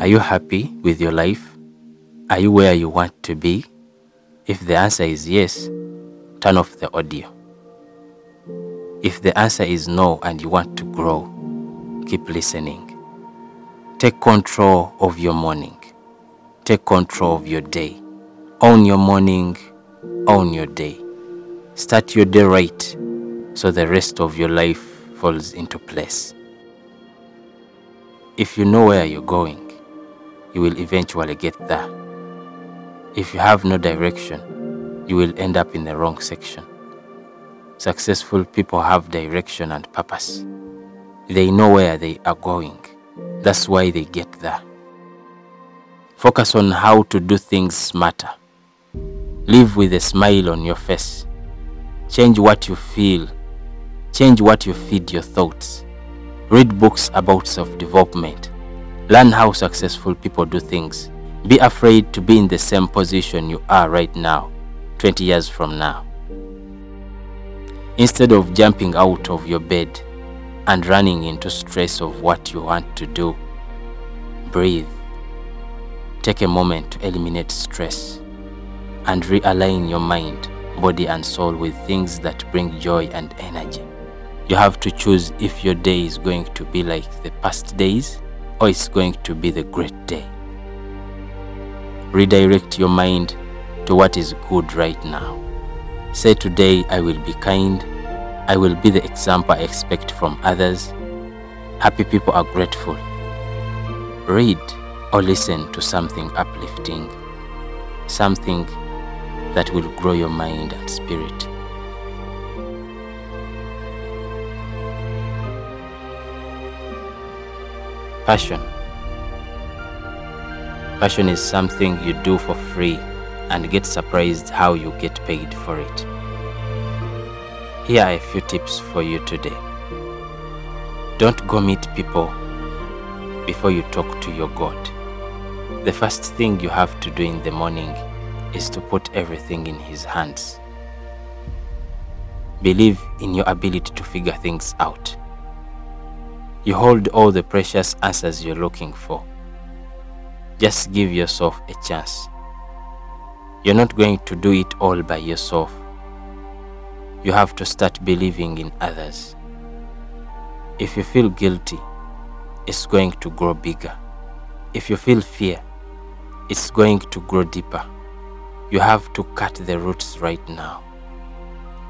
Are you happy with your life? Are you where you want to be? If the answer is yes, turn off the audio. If the answer is no and you want to grow, keep listening. Take control of your morning. Take control of your day. Own your morning, own your day. Start your day right so the rest of your life falls into place. If you know where you're going, you will eventually get there. If you have no direction, you will end up in the wrong section. Successful people have direction and purpose. They know where they are going. That's why they get there. Focus on how to do things smarter. Live with a smile on your face. Change what you feel. Change what you feed your thoughts. Read books about self development. Learn how successful people do things. Be afraid to be in the same position you are right now, 20 years from now. Instead of jumping out of your bed and running into stress of what you want to do, breathe. Take a moment to eliminate stress and realign your mind, body, and soul with things that bring joy and energy. You have to choose if your day is going to be like the past days or it's going to be the great day. Redirect your mind to what is good right now. Say today, I will be kind. I will be the example I expect from others. Happy people are grateful. Read or listen to something uplifting, something that will grow your mind and spirit. Passion. Passion is something you do for free and get surprised how you get paid for it. Here are a few tips for you today. Don't go meet people before you talk to your God. The first thing you have to do in the morning is to put everything in His hands. Believe in your ability to figure things out. You hold all the precious answers you're looking for. Just give yourself a chance. You're not going to do it all by yourself. You have to start believing in others. If you feel guilty, it's going to grow bigger. If you feel fear, it's going to grow deeper. You have to cut the roots right now.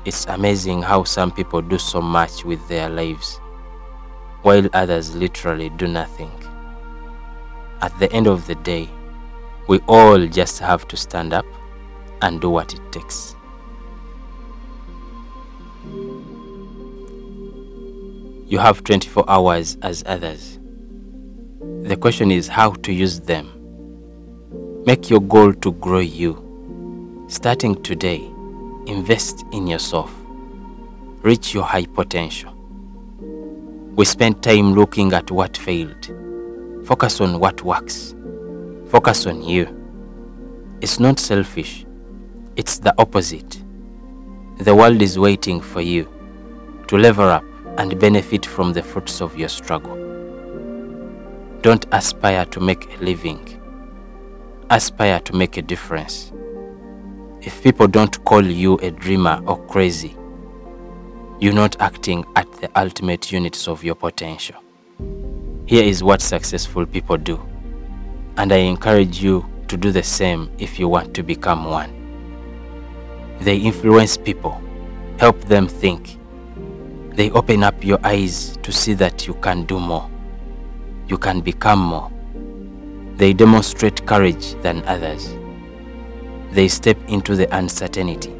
It's amazing how some people do so much with their lives, while others literally do nothing. At the end of the day, we all just have to stand up and do what it takes. You have 24 hours as others. The question is how to use them. Make your goal to grow you. Starting today, invest in yourself. Reach your high potential. We spend time looking at what failed. Focus on what works. Focus on you. It's not selfish, it's the opposite. The world is waiting for you to level up and benefit from the fruits of your struggle. Don't aspire to make a living, aspire to make a difference. If people don't call you a dreamer or crazy, you're not acting at the ultimate units of your potential. Here is what successful people do, and I encourage you to do the same if you want to become one. They influence people, help them think. They open up your eyes to see that you can do more. You can become more. They demonstrate courage than others. They step into the uncertainty,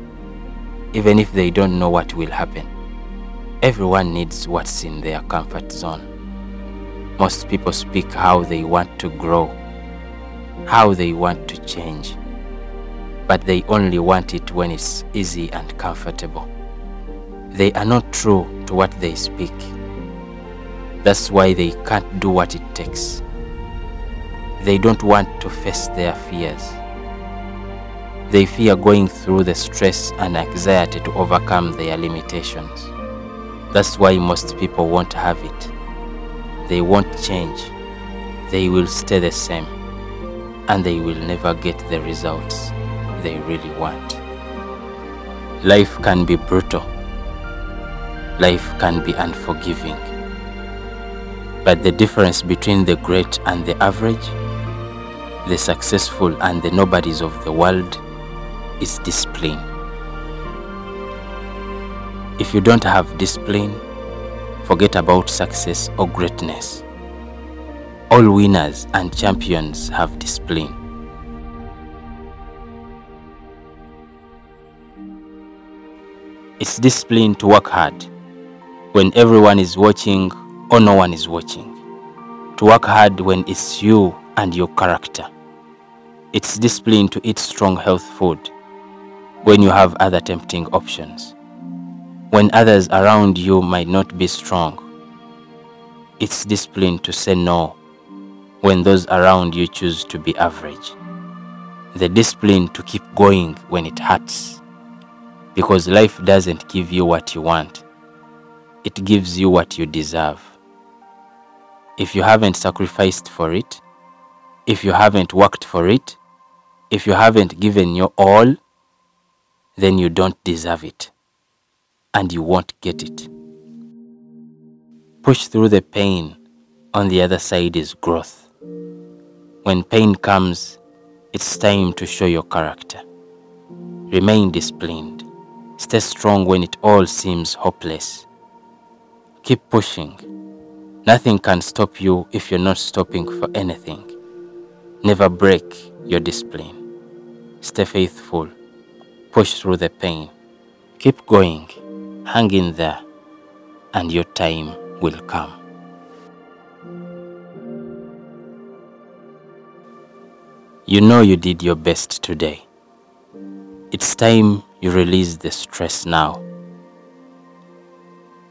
even if they don't know what will happen. Everyone needs what's in their comfort zone. Most people speak how they want to grow, how they want to change, but they only want it when it's easy and comfortable. They are not true to what they speak. That's why they can't do what it takes. They don't want to face their fears. They fear going through the stress and anxiety to overcome their limitations. That's why most people won't have it. They won't change. they will stay the same and they will never get the results they really want. Life can be brutal. Life can be unforgiving. But the difference between the great and the average, the successful and the nobodies of the world is discipline. If you don't have discipline, forget about success or greatness. All winners and champions have discipline. It's discipline to work hard when everyone is watching or no one is watching. To work hard when it's you and your character. It's discipline to eat strong health food when you have other tempting options. When others around you might not be strong. It's discipline to say no when those around you choose to be average. The discipline to keep going when it hurts. Because life doesn't give you what you want, it gives you what you deserve. If you haven't sacrificed for it, if you haven't worked for it, if you haven't given your all, then you don't deserve it and you won't get it. Push through the pain. On the other side is growth. When pain comes, it's time to show your character. Remain disciplined. Stay strong when it all seems hopeless. Keep pushing. Nothing can stop you if you're not stopping for anything. Never break your discipline. Stay faithful. Push through the pain. Keep going. Hang in there. And your time will come. You know you did your best today. It's time you release the stress now.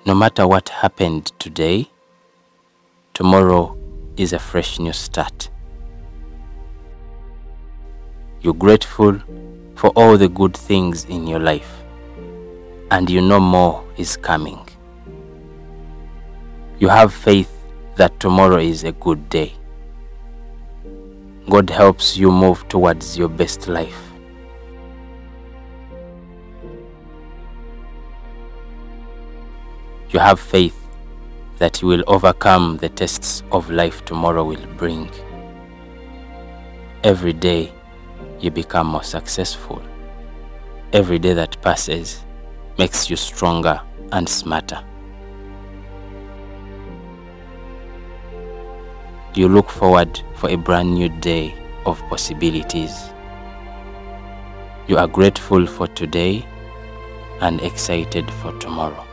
No matter what happened today, tomorrow is a fresh new start. You're grateful for all the good things in your life, and you know more is coming. You have faith that tomorrow is a good day. God helps you move towards your best life. You have faith that you will overcome the tests of life tomorrow will bring. Every day you become more successful. Every day that passes makes you stronger and smarter. You look forward for a brand new day of possibilities. You are grateful for today and excited for tomorrow.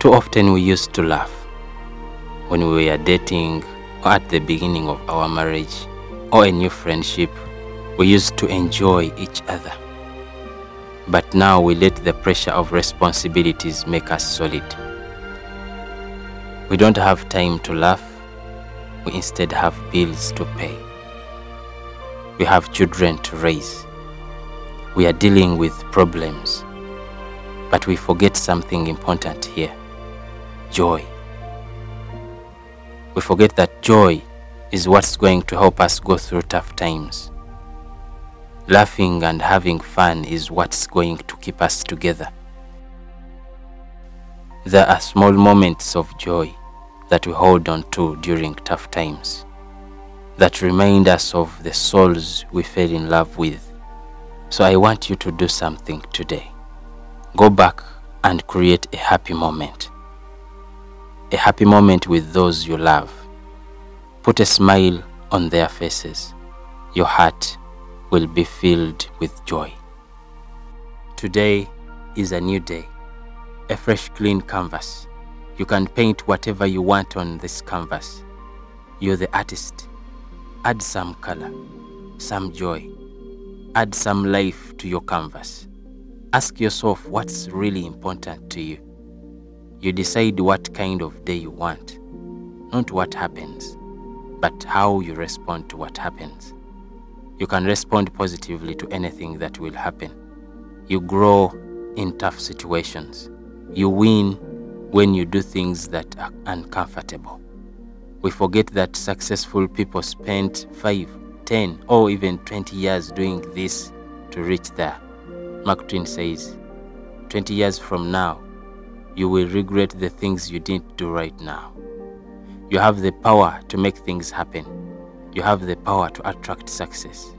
Too often we used to laugh when we were dating or at the beginning of our marriage or a new friendship. We used to enjoy each other. But now we let the pressure of responsibilities make us solid. We don't have time to laugh we instead have bills to pay. We have children to raise. We are dealing with problems. But we forget something important here joy. We forget that joy is what's going to help us go through tough times. Laughing and having fun is what's going to keep us together. There are small moments of joy that we hold on to during tough times, that remind us of the souls we fell in love with. So I want you to do something today. Go back and create a happy moment. A happy moment with those you love. Put a smile on their faces. Your heart will be filled with joy. Today is a new day, a fresh, clean canvas you can paint whatever you want on this canvas. You're the artist. Add some color, some joy. Add some life to your canvas. Ask yourself what's really important to you. You decide what kind of day you want, not what happens, but how you respond to what happens. You can respond positively to anything that will happen. You grow in tough situations. You win when you do things that are uncomfortable. We forget that successful people spent 5, 10, or even 20 years doing this to reach there. Mark Twain says, 20 years from now, you will regret the things you didn't do right now. You have the power to make things happen. You have the power to attract success.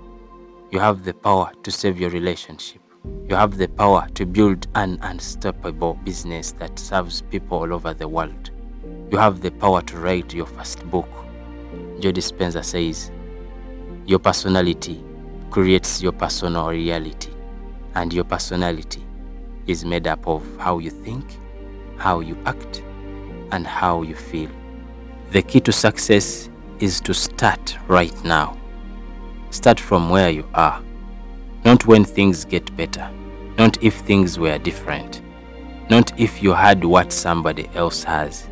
You have the power to save your relationship. You have the power to build an unstoppable business that serves people all over the world. You have the power to write your first book. Joe Dispenza says, Your personality creates your personal reality, and your personality is made up of how you think, how you act, and how you feel. The key to success is to start right now. Start from where you are, not when things get better, not if things were different, not if you had what somebody else has,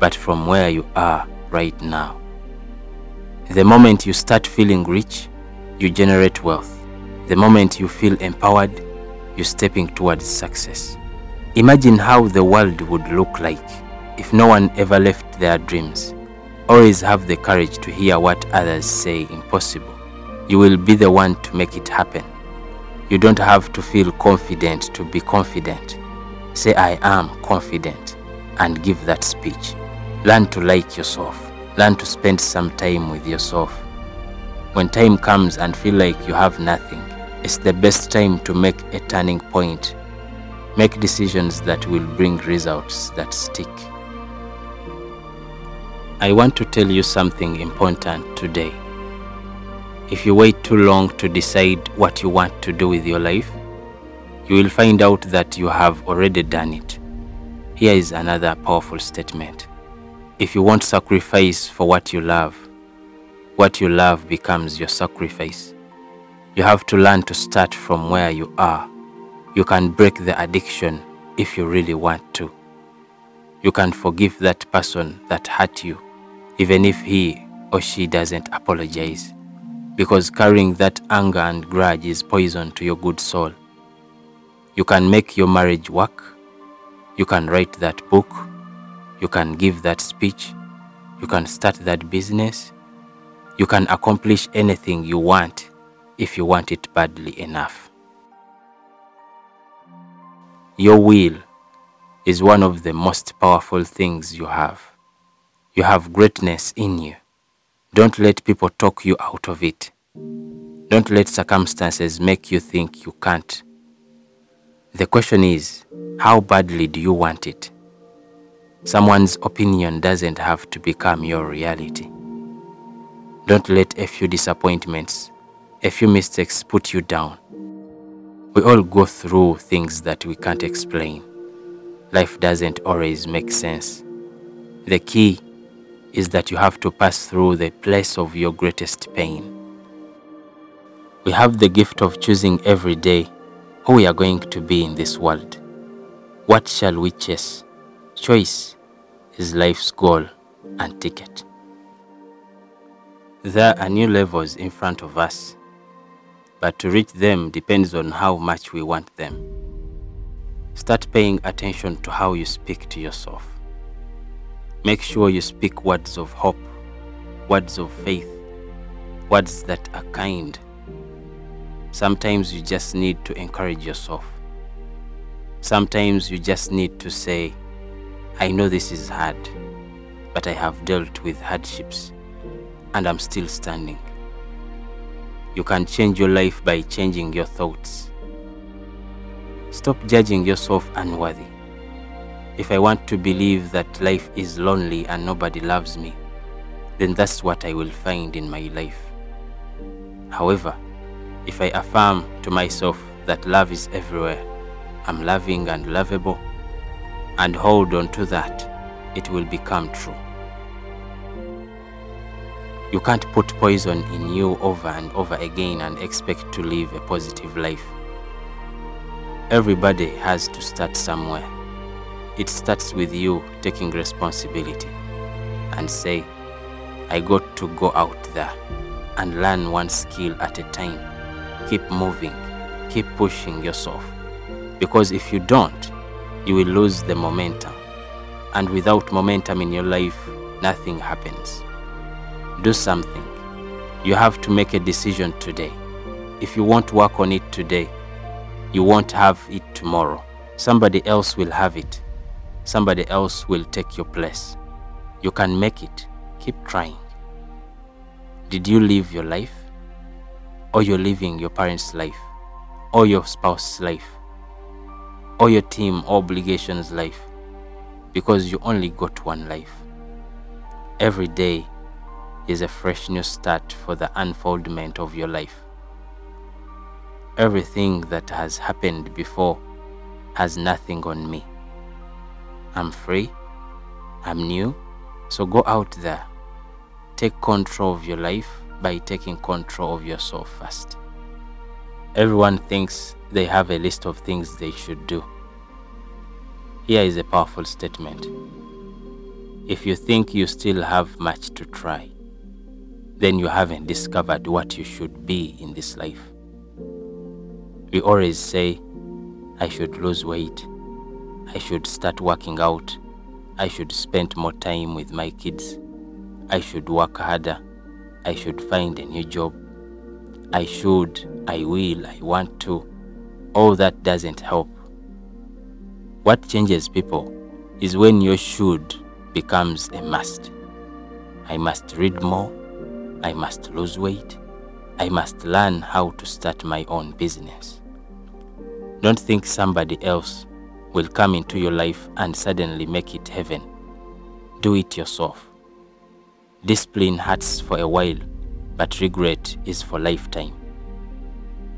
but from where you are right now. The moment you start feeling rich, you generate wealth. The moment you feel empowered, you're stepping towards success. Imagine how the world would look like if no one ever left their dreams. Always have the courage to hear what others say impossible. You will be the one to make it happen. You don't have to feel confident to be confident. Say, I am confident, and give that speech. Learn to like yourself. Learn to spend some time with yourself. When time comes and feel like you have nothing, it's the best time to make a turning point. Make decisions that will bring results that stick. I want to tell you something important today. If you wait too long to decide what you want to do with your life, you will find out that you have already done it. Here is another powerful statement. If you want sacrifice for what you love, what you love becomes your sacrifice. You have to learn to start from where you are. You can break the addiction if you really want to. You can forgive that person that hurt you even if he or she doesn't apologize, because carrying that anger and grudge is poison to your good soul. You can make your marriage work, you can write that book, you can give that speech, you can start that business, you can accomplish anything you want if you want it badly enough. Your will is one of the most powerful things you have. You have greatness in you. Don't let people talk you out of it. Don't let circumstances make you think you can't. The question is, how badly do you want it? Someone's opinion doesn't have to become your reality. Don't let a few disappointments, a few mistakes put you down. We all go through things that we can't explain. Life doesn't always make sense. The key is that you have to pass through the place of your greatest pain. We have the gift of choosing every day who we are going to be in this world. What shall we chase? Choice is life's goal and ticket. There are new levels in front of us, but to reach them depends on how much we want them. Start paying attention to how you speak to yourself. Make sure you speak words of hope, words of faith, words that are kind. Sometimes you just need to encourage yourself. Sometimes you just need to say, I know this is hard, but I have dealt with hardships and I'm still standing. You can change your life by changing your thoughts. Stop judging yourself unworthy. If I want to believe that life is lonely and nobody loves me, then that's what I will find in my life. However, if I affirm to myself that love is everywhere, I'm loving and lovable, and hold on to that, it will become true. You can't put poison in you over and over again and expect to live a positive life. Everybody has to start somewhere. It starts with you taking responsibility and say, I got to go out there and learn one skill at a time. Keep moving, keep pushing yourself. Because if you don't, you will lose the momentum. And without momentum in your life, nothing happens. Do something. You have to make a decision today. If you won't work on it today, you won't have it tomorrow. Somebody else will have it. Somebody else will take your place. You can make it. Keep trying. Did you live your life? Or you're living your parents' life? Or your spouse's life? Or your team obligations life? Because you only got one life. Every day is a fresh new start for the unfoldment of your life. Everything that has happened before has nothing on me. I'm free, I'm new, so go out there. Take control of your life by taking control of yourself first. Everyone thinks they have a list of things they should do. Here is a powerful statement. If you think you still have much to try, then you haven't discovered what you should be in this life. We always say, I should lose weight, I should start working out, I should spend more time with my kids, I should work harder, I should find a new job, I should, I will, I want to. All that doesn't help. What changes people is when your should becomes a must. I must read more, I must lose weight, I must learn how to start my own business. Don't think somebody else will come into your life and suddenly make it heaven. Do it yourself. Discipline hurts for a while, but regret is for lifetime.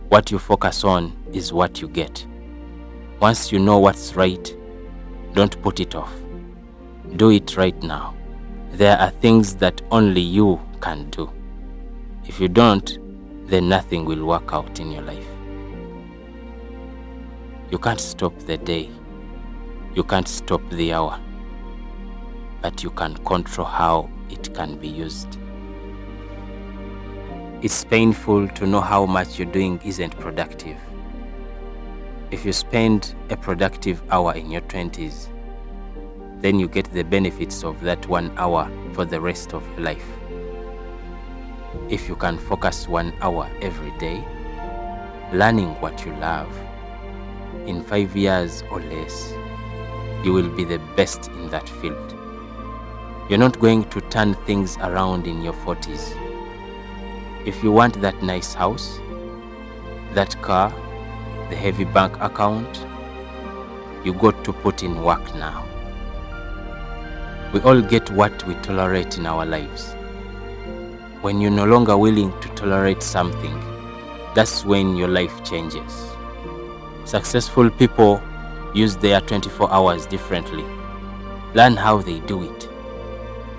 What you focus on is what you get. Once you know what's right, don't put it off. Do it right now. There are things that only you can do. If you don't, then nothing will work out in your life. You can't stop the day. You can't stop the hour. But you can control how it can be used. It's painful to know how much you're doing isn't productive. If you spend a productive hour in your 20s, then you get the benefits of that one hour for the rest of your life. If you can focus one hour every day, learning what you love, in five years or less, you will be the best in that field. You're not going to turn things around in your 40s. If you want that nice house, that car, the heavy bank account, you got to put in work now. We all get what we tolerate in our lives. When you're no longer willing to tolerate something, that's when your life changes. Successful people use their 24 hours differently. Learn how they do it.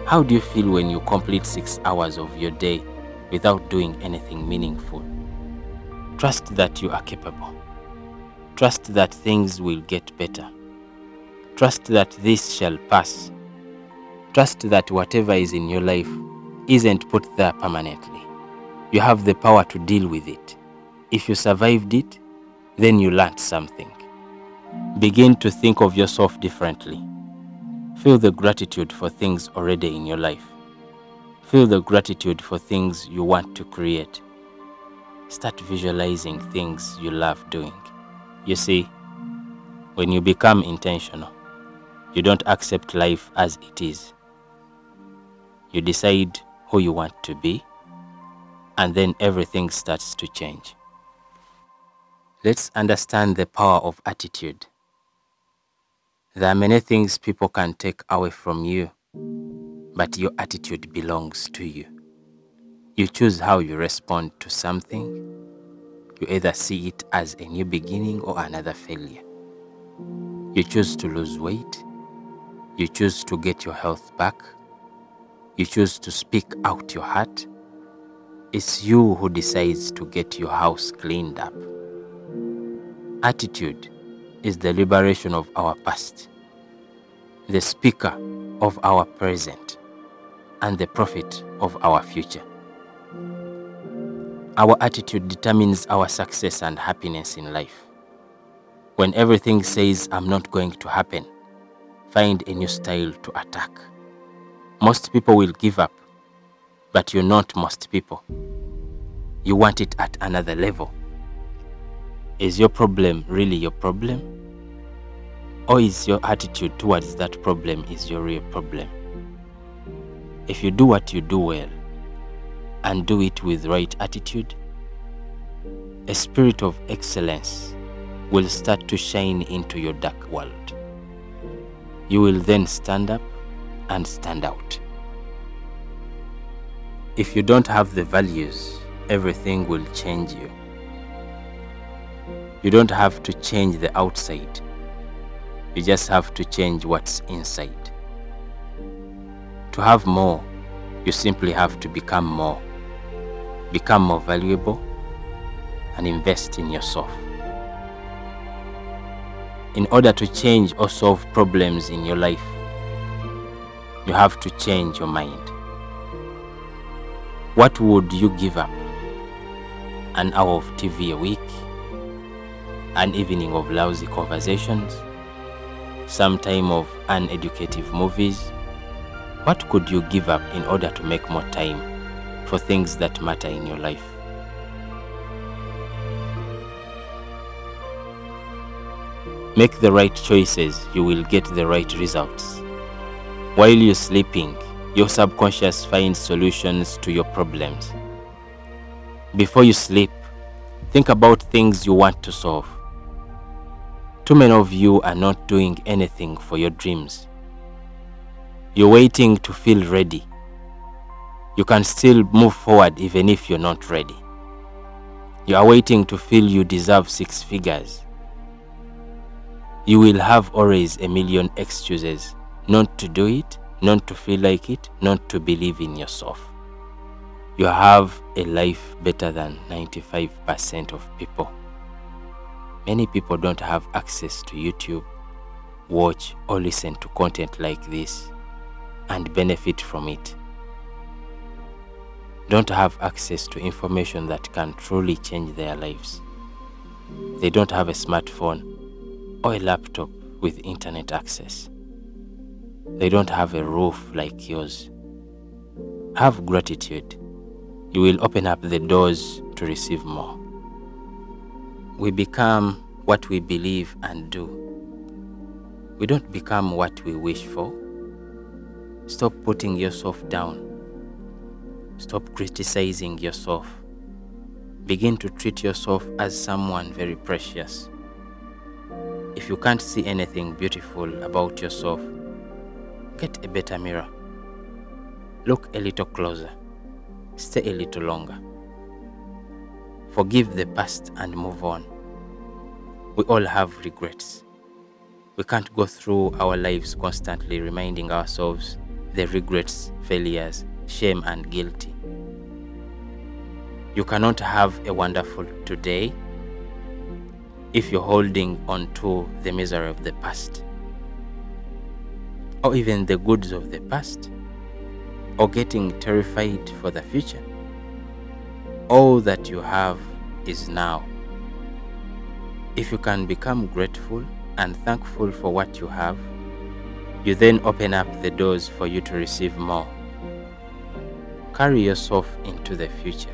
How do you feel when you complete six hours of your day without doing anything meaningful? Trust that you are capable. Trust that things will get better. Trust that this shall pass. Trust that whatever is in your life isn't put there permanently. You have the power to deal with it. If you survived it, then you learned something. Begin to think of yourself differently. Feel the gratitude for things already in your life. Feel the gratitude for things you want to create. Start visualizing things you love doing. You see, when you become intentional, you don't accept life as it is. You decide who you want to be, and then everything starts to change. Let's understand the power of attitude. There are many things people can take away from you, but your attitude belongs to you. You choose how you respond to something. You either see it as a new beginning or another failure. You choose to lose weight. You choose to get your health back. You choose to speak out your heart. It's you who decides to get your house cleaned up. Attitude is the liberation of our past, the speaker of our present, and the prophet of our future. Our attitude determines our success and happiness in life. When everything says I'm not going to happen, find a new style to attack. Most people will give up, but you're not most people. You want it at another level. Is your problem really your problem? Or is your attitude towards that problem is your real problem? If you do what you do well and do it with right attitude, a spirit of excellence will start to shine into your dark world. You will then stand up and stand out. If you don't have the values, everything will change you. You don't have to change the outside. You just have to change what's inside. To have more, you simply have to become more. Become more valuable and invest in yourself. In order to change or solve problems in your life, you have to change your mind. What would you give up? An hour of TV a week? An evening of lousy conversations, some time of uneducative movies. What could you give up in order to make more time for things that matter in your life? Make the right choices, you will get the right results. While you're sleeping, your subconscious finds solutions to your problems. Before you sleep, think about things you want to solve. Too many of you are not doing anything for your dreams. You're waiting to feel ready. You can still move forward even if you're not ready. You are waiting to feel you deserve six figures. You will have always a million excuses not to do it, not to feel like it, not to believe in yourself. You have a life better than 95% of people. Many people don't have access to YouTube, watch or listen to content like this and benefit from it. Don't have access to information that can truly change their lives. They don't have a smartphone or a laptop with internet access. They don't have a roof like yours. Have gratitude. You will open up the doors to receive more. We become what we believe and do. We don't become what we wish for. Stop putting yourself down. Stop criticizing yourself. Begin to treat yourself as someone very precious. If you can't see anything beautiful about yourself, get a better mirror. Look a little closer. Stay a little longer. Forgive the past and move on. We all have regrets. We can't go through our lives constantly reminding ourselves the regrets, failures, shame, and guilty. You cannot have a wonderful today if you're holding on to the misery of the past, or even the goods of the past, or getting terrified for the future. All that you have is now. If you can become grateful and thankful for what you have, you then open up the doors for you to receive more. Carry yourself into the future.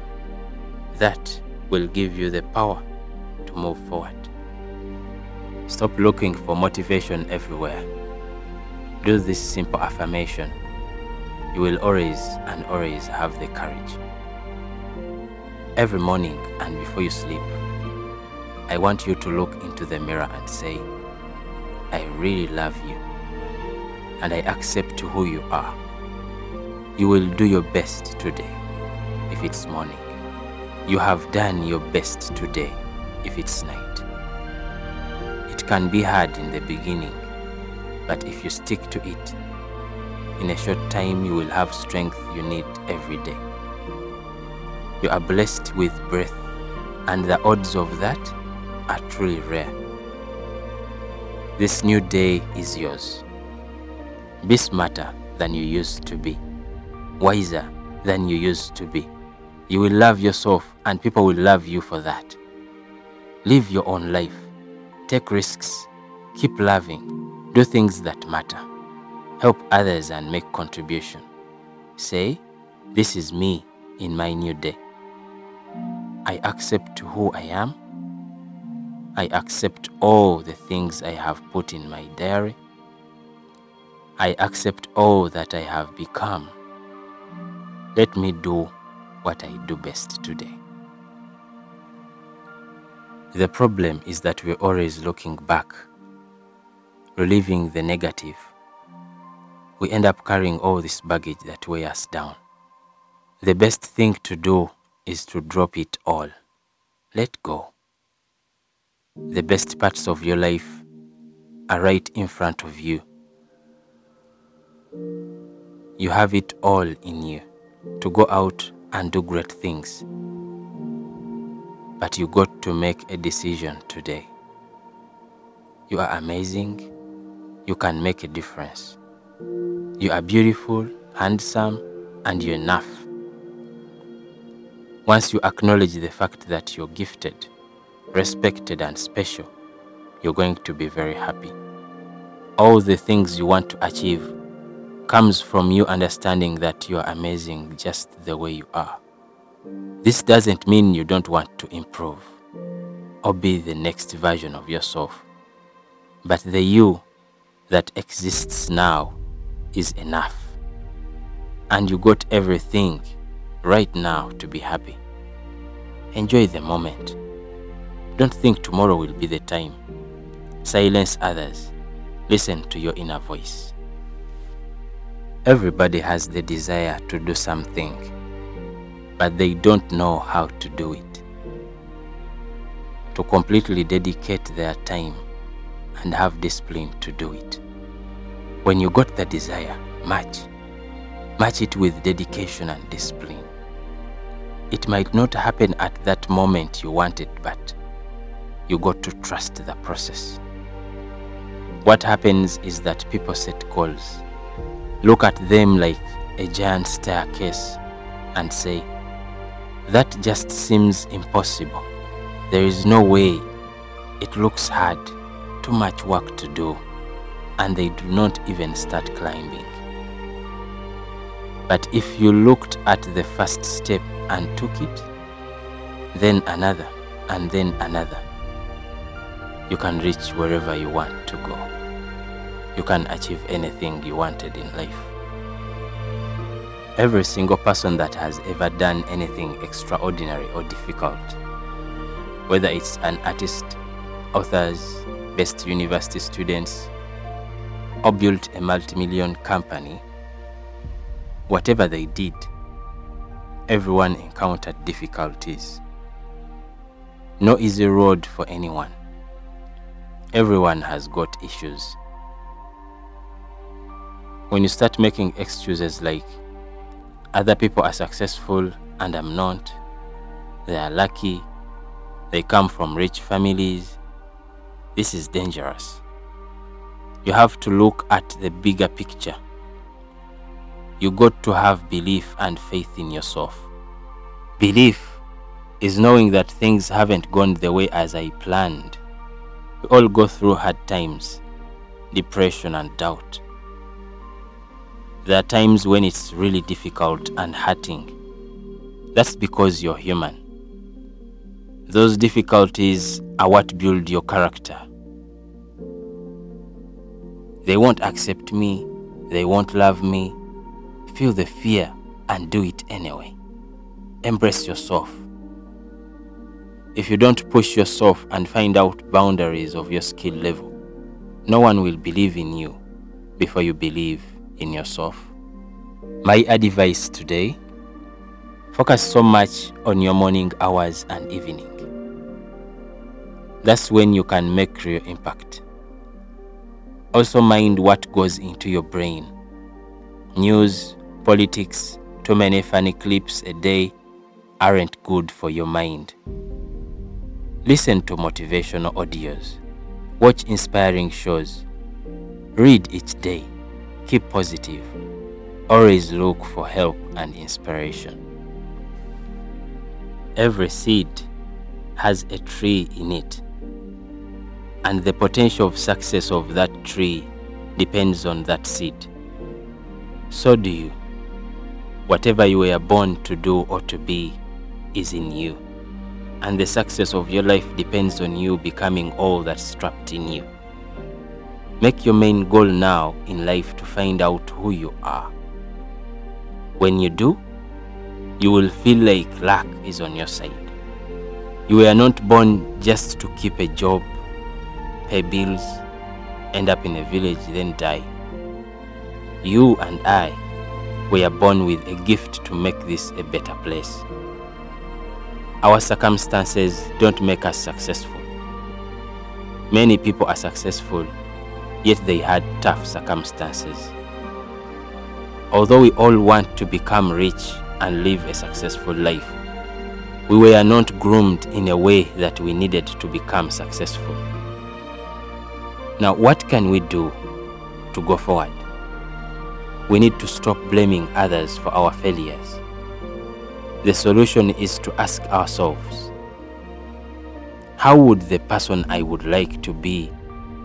That will give you the power to move forward. Stop looking for motivation everywhere. Do this simple affirmation. You will always and always have the courage every morning and before you sleep, I want you to look into the mirror and say, I really love you and I accept who you are. You will do your best today if it's morning. You have done your best today if it's night. It can be hard in the beginning, but if you stick to it, in a short time you will have strength you need every day. You are blessed with breath, and the odds of that are truly rare. This new day is yours. Be smarter than you used to be, wiser than you used to be. You will love yourself, and people will love you for that. Live your own life, take risks, keep loving, do things that matter, help others, and make contribution. Say, This is me in my new day. I accept who I am. I accept all the things I have put in my diary. I accept all that I have become. Let me do what I do best today. The problem is that we're always looking back, reliving the negative. We end up carrying all this baggage that weighs us down. The best thing to do is to drop it all. Let go. The best parts of your life are right in front of you. You have it all in you to go out and do great things. But you got to make a decision today. You are amazing. You can make a difference. You are beautiful, handsome, and you're enough. Once you acknowledge the fact that you're gifted, respected, and special, you're going to be very happy. All the things you want to achieve comes from you understanding that you are amazing just the way you are. This doesn't mean you don't want to improve or be the next version of yourself, but the you that exists now is enough. And you got everything right now to be happy. Enjoy the moment. Don't think tomorrow will be the time. Silence others. Listen to your inner voice. Everybody has the desire to do something, but they don't know how to do it. To completely dedicate their time and have discipline to do it. When you got the desire, match. Match it with dedication and discipline. It might not happen at that moment you want it, but you got to trust the process. What happens is that people set goals, look at them like a giant staircase, and say, That just seems impossible. There is no way. It looks hard, too much work to do, and they do not even start climbing. But if you looked at the first step and took it, then another, and then another, you can reach wherever you want to go. You can achieve anything you wanted in life. Every single person that has ever done anything extraordinary or difficult, whether it's an artist, authors, best university students, or built a multi-million company, whatever they did, everyone encountered difficulties. No easy road for anyone. Everyone has got issues. When you start making excuses like, other people are successful and I'm not, they are lucky, they come from rich families, this is dangerous. You have to look at the bigger picture. You got to have belief and faith in yourself. Belief is knowing that things haven't gone the way as I planned. We all go through hard times, depression, and doubt. There are times when it's really difficult and hurting. That's because you're human. Those difficulties are what build your character. They won't accept me, they won't love me. Feel the fear and do it anyway. Embrace yourself. If you don't push yourself and find out boundaries of your skill level, no one will believe in you before you believe in yourself. My advice today focus so much on your morning hours and evening. That's when you can make real impact. Also, mind what goes into your brain. News, politics, too many funny clips a day aren't good for your mind. Listen to motivational audios. Watch inspiring shows. Read each day. Keep positive. Always look for help and inspiration. Every seed has a tree in it, and the potential of success of that tree depends on that seed. So do you. Whatever you were born to do or to be is in you. And the success of your life depends on you becoming all that's trapped in you. Make your main goal now in life to find out who you are. When you do, you will feel like luck is on your side. You were not born just to keep a job, pay bills, end up in a village, then die. You and I were born with a gift to make this a better place. Our circumstances don't make us successful. Many people are successful, yet they had tough circumstances. Although we all want to become rich and live a successful life, we were not groomed in a way that we needed to become successful. Now, what can we do to go forward? We need to stop blaming others for our failures. The solution is to ask ourselves how would the person I would like to be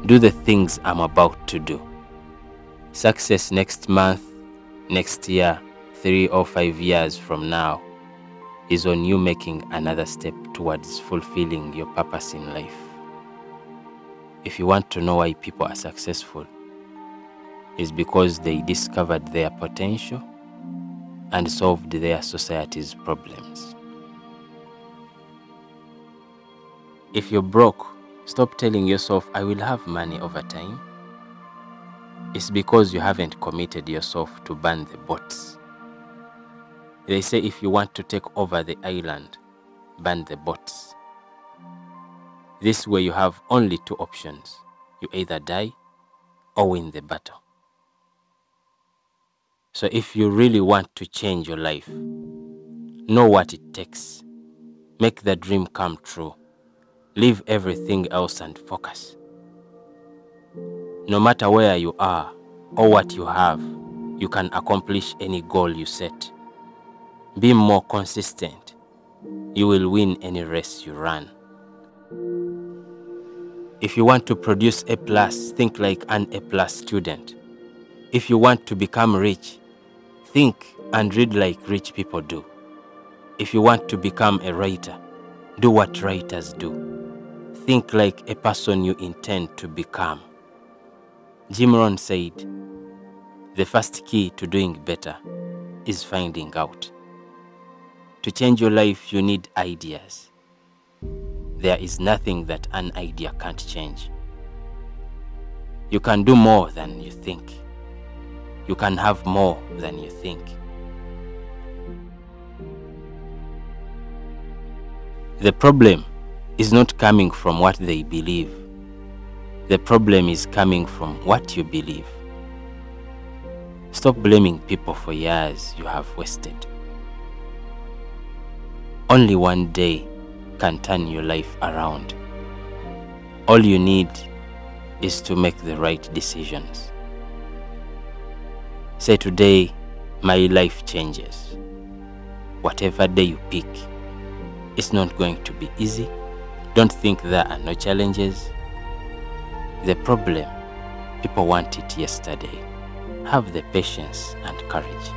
do the things I'm about to do? Success next month, next year, three or five years from now is on you making another step towards fulfilling your purpose in life. If you want to know why people are successful, is because they discovered their potential and solved their society's problems. If you're broke, stop telling yourself, I will have money over time. It's because you haven't committed yourself to burn the boats. They say if you want to take over the island, burn the boats. This way you have only two options. You either die or win the battle. So if you really want to change your life, know what it takes. Make the dream come true. Leave everything else and focus. No matter where you are or what you have, you can accomplish any goal you set. Be more consistent. You will win any race you run. If you want to produce A plus, think like an A plus student. If you want to become rich, think and read like rich people do. If you want to become a writer, do what writers do. Think like a person you intend to become. Jim Rohn said, The first key to doing better is finding out. To change your life, you need ideas. There is nothing that an idea can't change. You can do more than you think. You can have more than you think. The problem is not coming from what they believe. The problem is coming from what you believe. Stop blaming people for years you have wasted. Only one day can turn your life around. All you need is to make the right decisions. Say today, my life changes. Whatever day you pick, it's not going to be easy. Don't think there are no challenges. The problem, people want it yesterday. Have the patience and courage.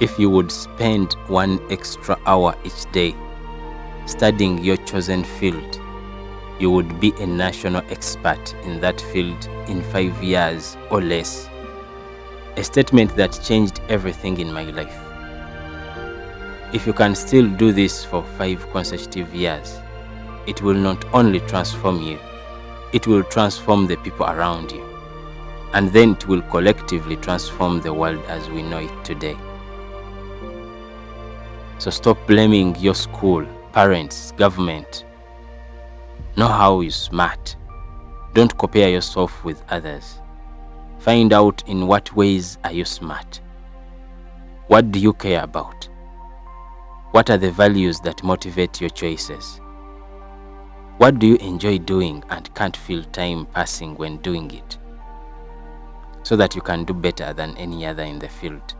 If you would spend one extra hour each day studying your chosen field, you would be a national expert in that field in five years or less. A statement that changed everything in my life. If you can still do this for five consecutive years, it will not only transform you, it will transform the people around you. And then it will collectively transform the world as we know it today. So stop blaming your school, parents, government. Know how you're smart. Don't compare yourself with others. Find out in what ways are you smart. What do you care about? What are the values that motivate your choices? What do you enjoy doing and can't feel time passing when doing it? So that you can do better than any other in the field.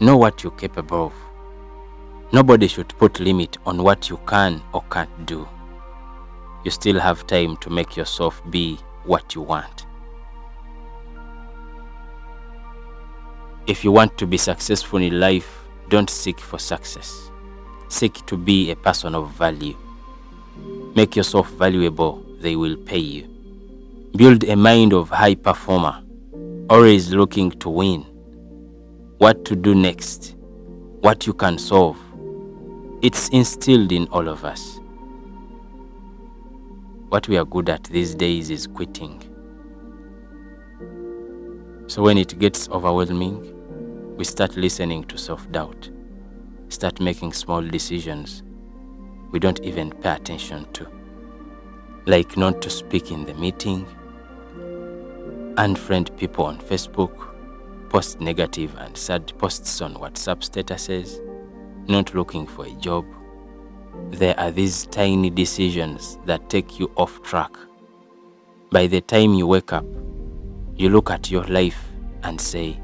Know what you're capable of. Nobody should put limit on what you can or can't do. You still have time to make yourself be what you want. If you want to be successful in life, don't seek for success. Seek to be a person of value. Make yourself valuable, they will pay you. Build a mind of high performer, always looking to win. What to do next, what you can solve. It's instilled in all of us. What we are good at these days is quitting. So when it gets overwhelming, we start listening to self doubt, start making small decisions we don't even pay attention to, like not to speak in the meeting, unfriend people on Facebook, post negative and sad posts on WhatsApp statuses, not looking for a job. There are these tiny decisions that take you off track. By the time you wake up, you look at your life and say,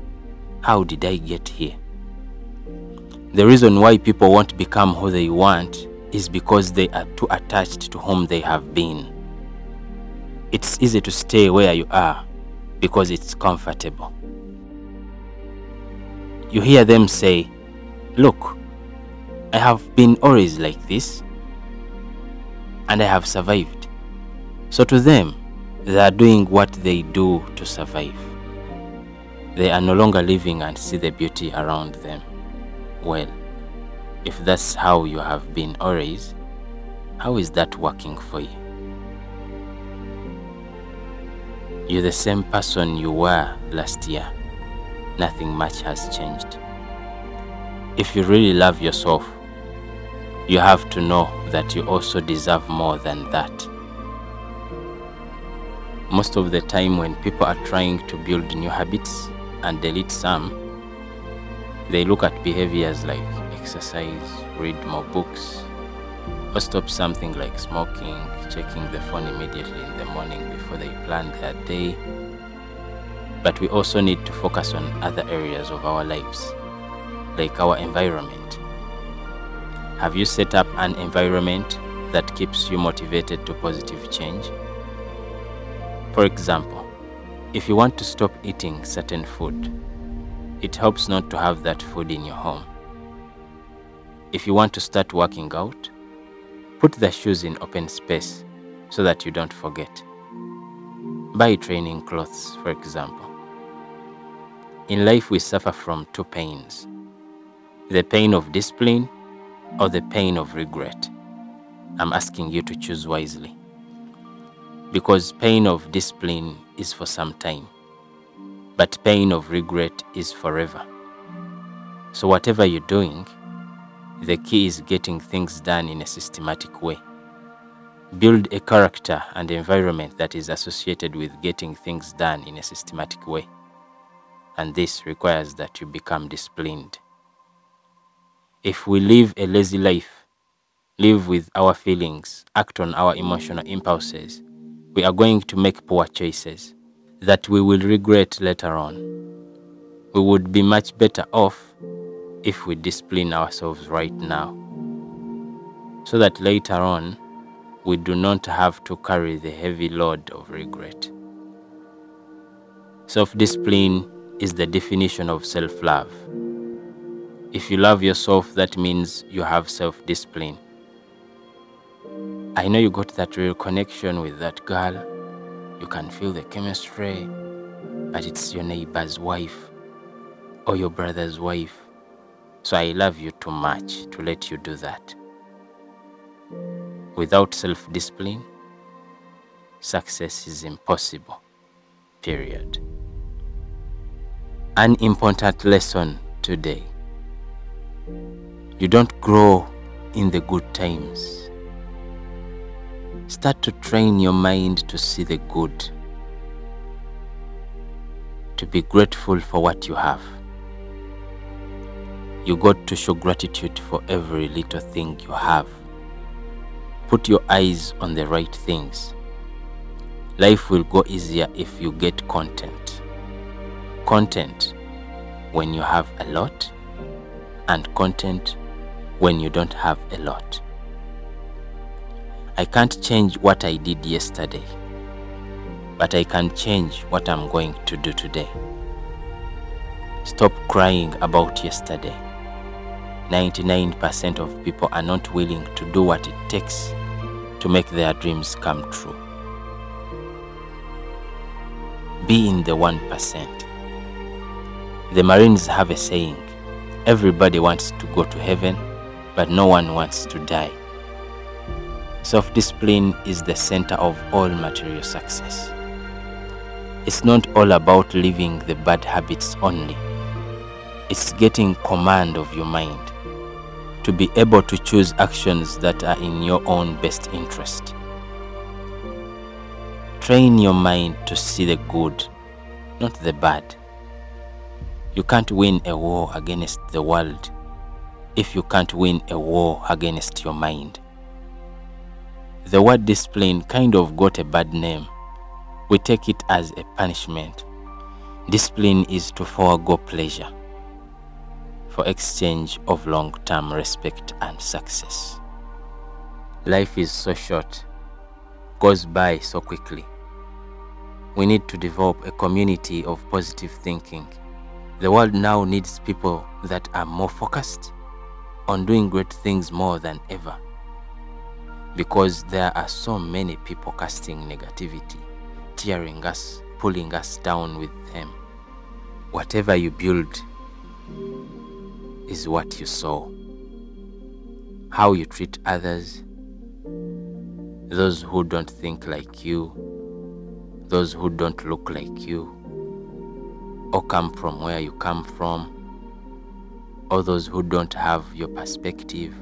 how did I get here? The reason why people won't become who they want is because they are too attached to whom they have been. It's easy to stay where you are because it's comfortable. You hear them say, Look, I have been always like this and I have survived. So to them, they are doing what they do to survive. They are no longer living and see the beauty around them. Well, if that's how you have been always, how is that working for you? You're the same person you were last year. Nothing much has changed. If you really love yourself, you have to know that you also deserve more than that. Most of the time, when people are trying to build new habits, and delete some, they look at behaviors like exercise, read more books, or stop something like smoking, checking the phone immediately in the morning before they plan their day. But we also need to focus on other areas of our lives, like our environment. Have you set up an environment that keeps you motivated to positive change? For example, if you want to stop eating certain food, it helps not to have that food in your home. If you want to start working out, put the shoes in open space so that you don't forget. Buy training clothes, for example. In life, we suffer from two pains the pain of discipline or the pain of regret. I'm asking you to choose wisely because pain of discipline is for some time, but pain of regret is forever. So, whatever you're doing, the key is getting things done in a systematic way. Build a character and environment that is associated with getting things done in a systematic way. And this requires that you become disciplined. If we live a lazy life, live with our feelings, act on our emotional impulses, we are going to make poor choices that we will regret later on. We would be much better off if we discipline ourselves right now, so that later on we do not have to carry the heavy load of regret. Self discipline is the definition of self love. If you love yourself, that means you have self discipline. I know you got that real connection with that girl. You can feel the chemistry, but it's your neighbor's wife or your brother's wife. So I love you too much to let you do that. Without self discipline, success is impossible. Period. An important lesson today. You don't grow in the good times Start to train your mind to see the good, to be grateful for what you have. You got to show gratitude for every little thing you have. Put your eyes on the right things. Life will go easier if you get content. Content when you have a lot, and content when you don't have a lot. I can't change what I did yesterday, but I can change what I'm going to do today. Stop crying about yesterday. 99% of people are not willing to do what it takes to make their dreams come true. Be in the 1%. The Marines have a saying everybody wants to go to heaven, but no one wants to die. Self discipline is the center of all material success. It's not all about leaving the bad habits only, it's getting command of your mind to be able to choose actions that are in your own best interest. Train your mind to see the good, not the bad. You can't win a war against the world if you can't win a war against your mind. The word discipline kind of got a bad name. We take it as a punishment. Discipline is to forego pleasure for exchange of long term respect and success. Life is so short, goes by so quickly. We need to develop a community of positive thinking. The world now needs people that are more focused on doing great things more than ever because there are so many people casting negativity, tearing us, pulling us down with them. Whatever you build is what you sow. How you treat others, those who don't think like you, those who don't look like you, or come from where you come from, or those who don't have your perspective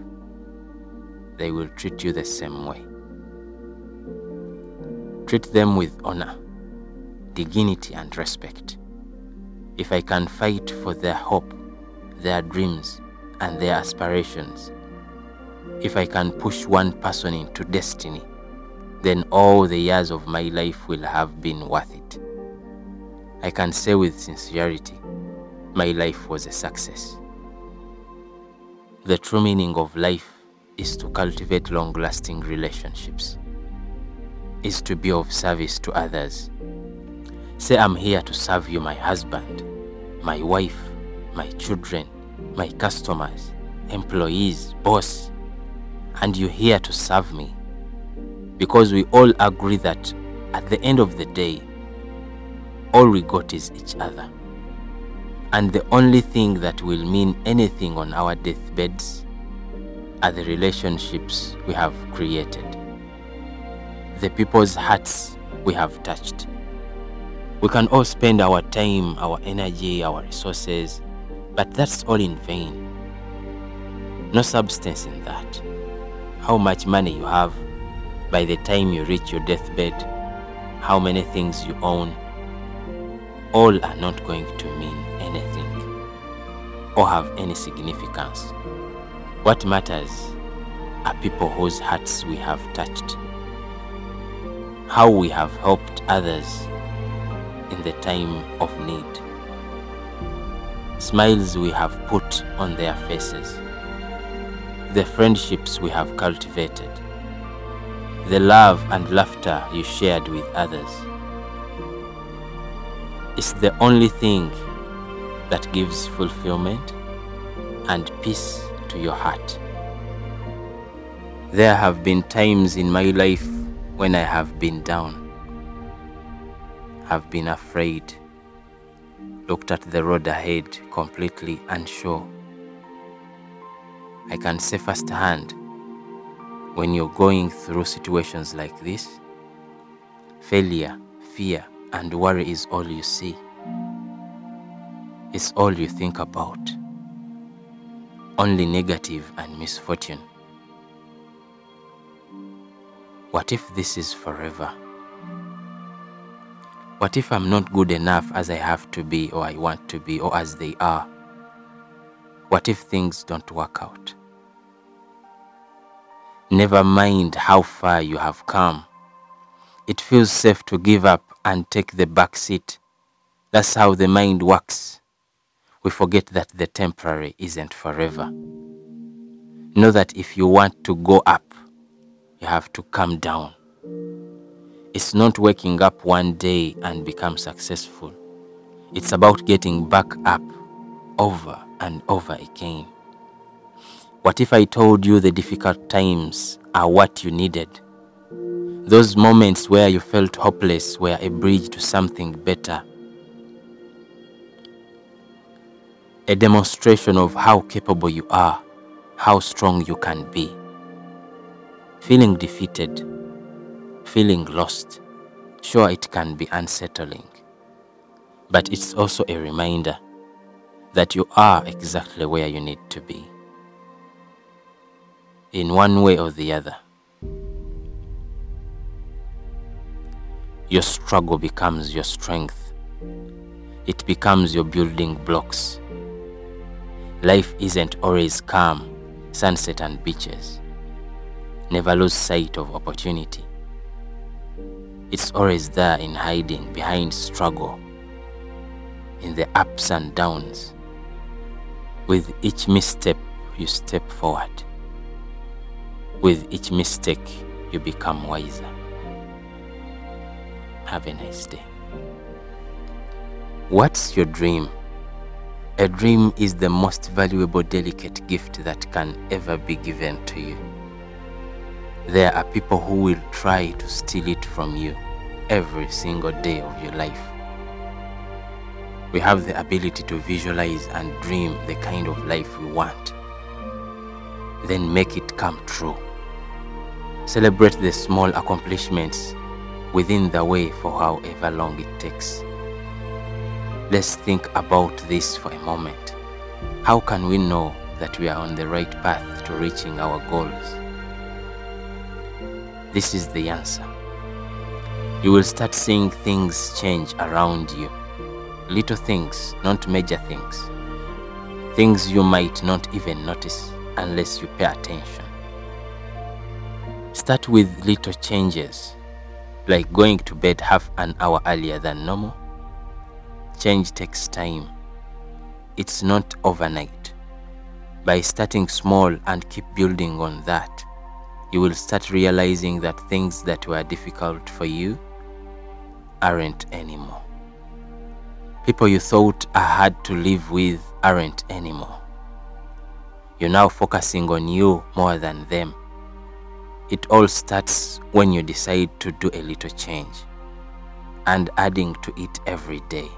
they will treat you the same way. Treat them with honor, dignity, and respect. If I can fight for their hope, their dreams, and their aspirations, if I can push one person into destiny, then all the years of my life will have been worth it. I can say with sincerity, my life was a success. The true meaning of life is to cultivate long lasting relationships, is to be of service to others. Say, I'm here to serve you, my husband, my wife, my children, my customers, employees, boss, and you're here to serve me. Because we all agree that at the end of the day, all we got is each other. And the only thing that will mean anything on our deathbeds are the relationships we have created, the people's hearts we have touched. We can all spend our time, our energy, our resources, but that's all in vain. No substance in that. How much money you have by the time you reach your deathbed, how many things you own, all are not going to mean anything or have any significance. What matters are people whose hearts we have touched, how we have helped others in the time of need, smiles we have put on their faces, the friendships we have cultivated, the love and laughter you shared with others. It's the only thing that gives fulfillment and peace to your heart. There have been times in my life when I have been down, have been afraid, looked at the road ahead completely unsure. I can say firsthand when you're going through situations like this, failure, fear, and worry is all you see. It's all you think about only negative and misfortune. What if this is forever? What if I'm not good enough as I have to be, or I want to be, or as they are? What if things don't work out? Never mind how far you have come. It feels safe to give up and take the back seat. That's how the mind works we forget that the temporary isn't forever. Know that if you want to go up, you have to come down. It's not waking up one day and become successful. It's about getting back up over and over again? What if I told you the difficult times are what you needed? Those moments where you felt hopeless were a bridge to something better. A demonstration of how capable you are, how strong you can be. Feeling defeated, feeling lost, sure it can be unsettling. But it's also a reminder that you are exactly where you need to be. In one way or the other. Your struggle becomes your strength. It becomes your building blocks. Life isn't always calm, sunset and beaches. Never lose sight of opportunity. It's always there in hiding behind struggle, in the ups and downs. With each misstep, you step forward. With each mistake, you become wiser. Have a nice day. What's your dream? A dream is the most valuable, delicate gift that can ever be given to you. There are people who will try to steal it from you every single day of your life. We have the ability to visualize and dream the kind of life we want, then make it come true. Celebrate the small accomplishments within the way for however long it takes. Let's think about this for a moment. How can we know that we are on the right path to reaching our goals? This is the answer. You will start seeing things change around you. Little things, not major things. Things you might not even notice unless you pay attention. Start with little changes like going to bed half an hour earlier than normal. Change takes time. It's not overnight. By starting small and keep building on that, you will start realizing that things that were difficult for you aren't anymore. People you thought are hard to live with aren't anymore. You're now focusing on you more than them it all starts when you decide to do a little change and adding to it every day.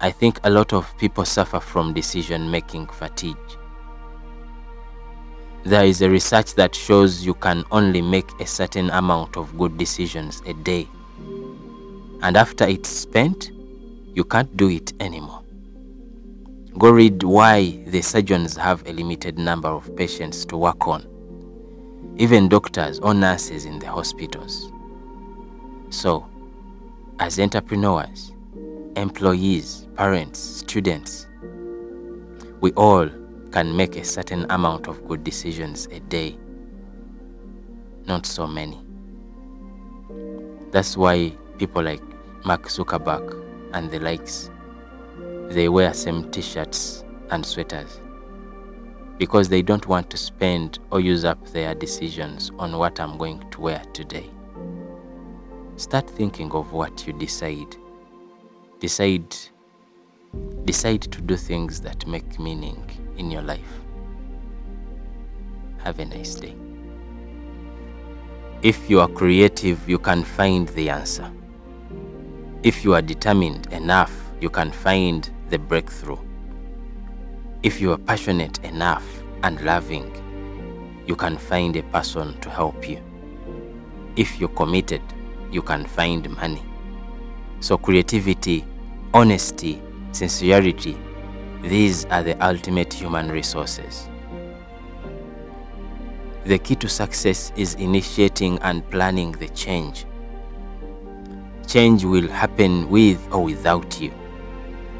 I think a lot of people suffer from decision making fatigue. There is a research that shows you can only make a certain amount of good decisions a day. And after it's spent, you can't do it anymore. Go read why the surgeons have a limited number of patients to work on even doctors or nurses in the hospitals. So, as entrepreneurs, employees, parents, students, we all can make a certain amount of good decisions a day. Not so many. That's why people like Mark Zuckerberg and the likes, they wear same t-shirts and sweaters because they don't want to spend or use up their decisions on what I'm going to wear today. Start thinking of what you decide. Decide decide to do things that make meaning in your life. Have a nice day. If you are creative, you can find the answer. If you are determined enough, you can find the breakthrough. If you are passionate enough and loving, you can find a person to help you. If you're committed, you can find money. So, creativity, honesty, sincerity, these are the ultimate human resources. The key to success is initiating and planning the change. Change will happen with or without you.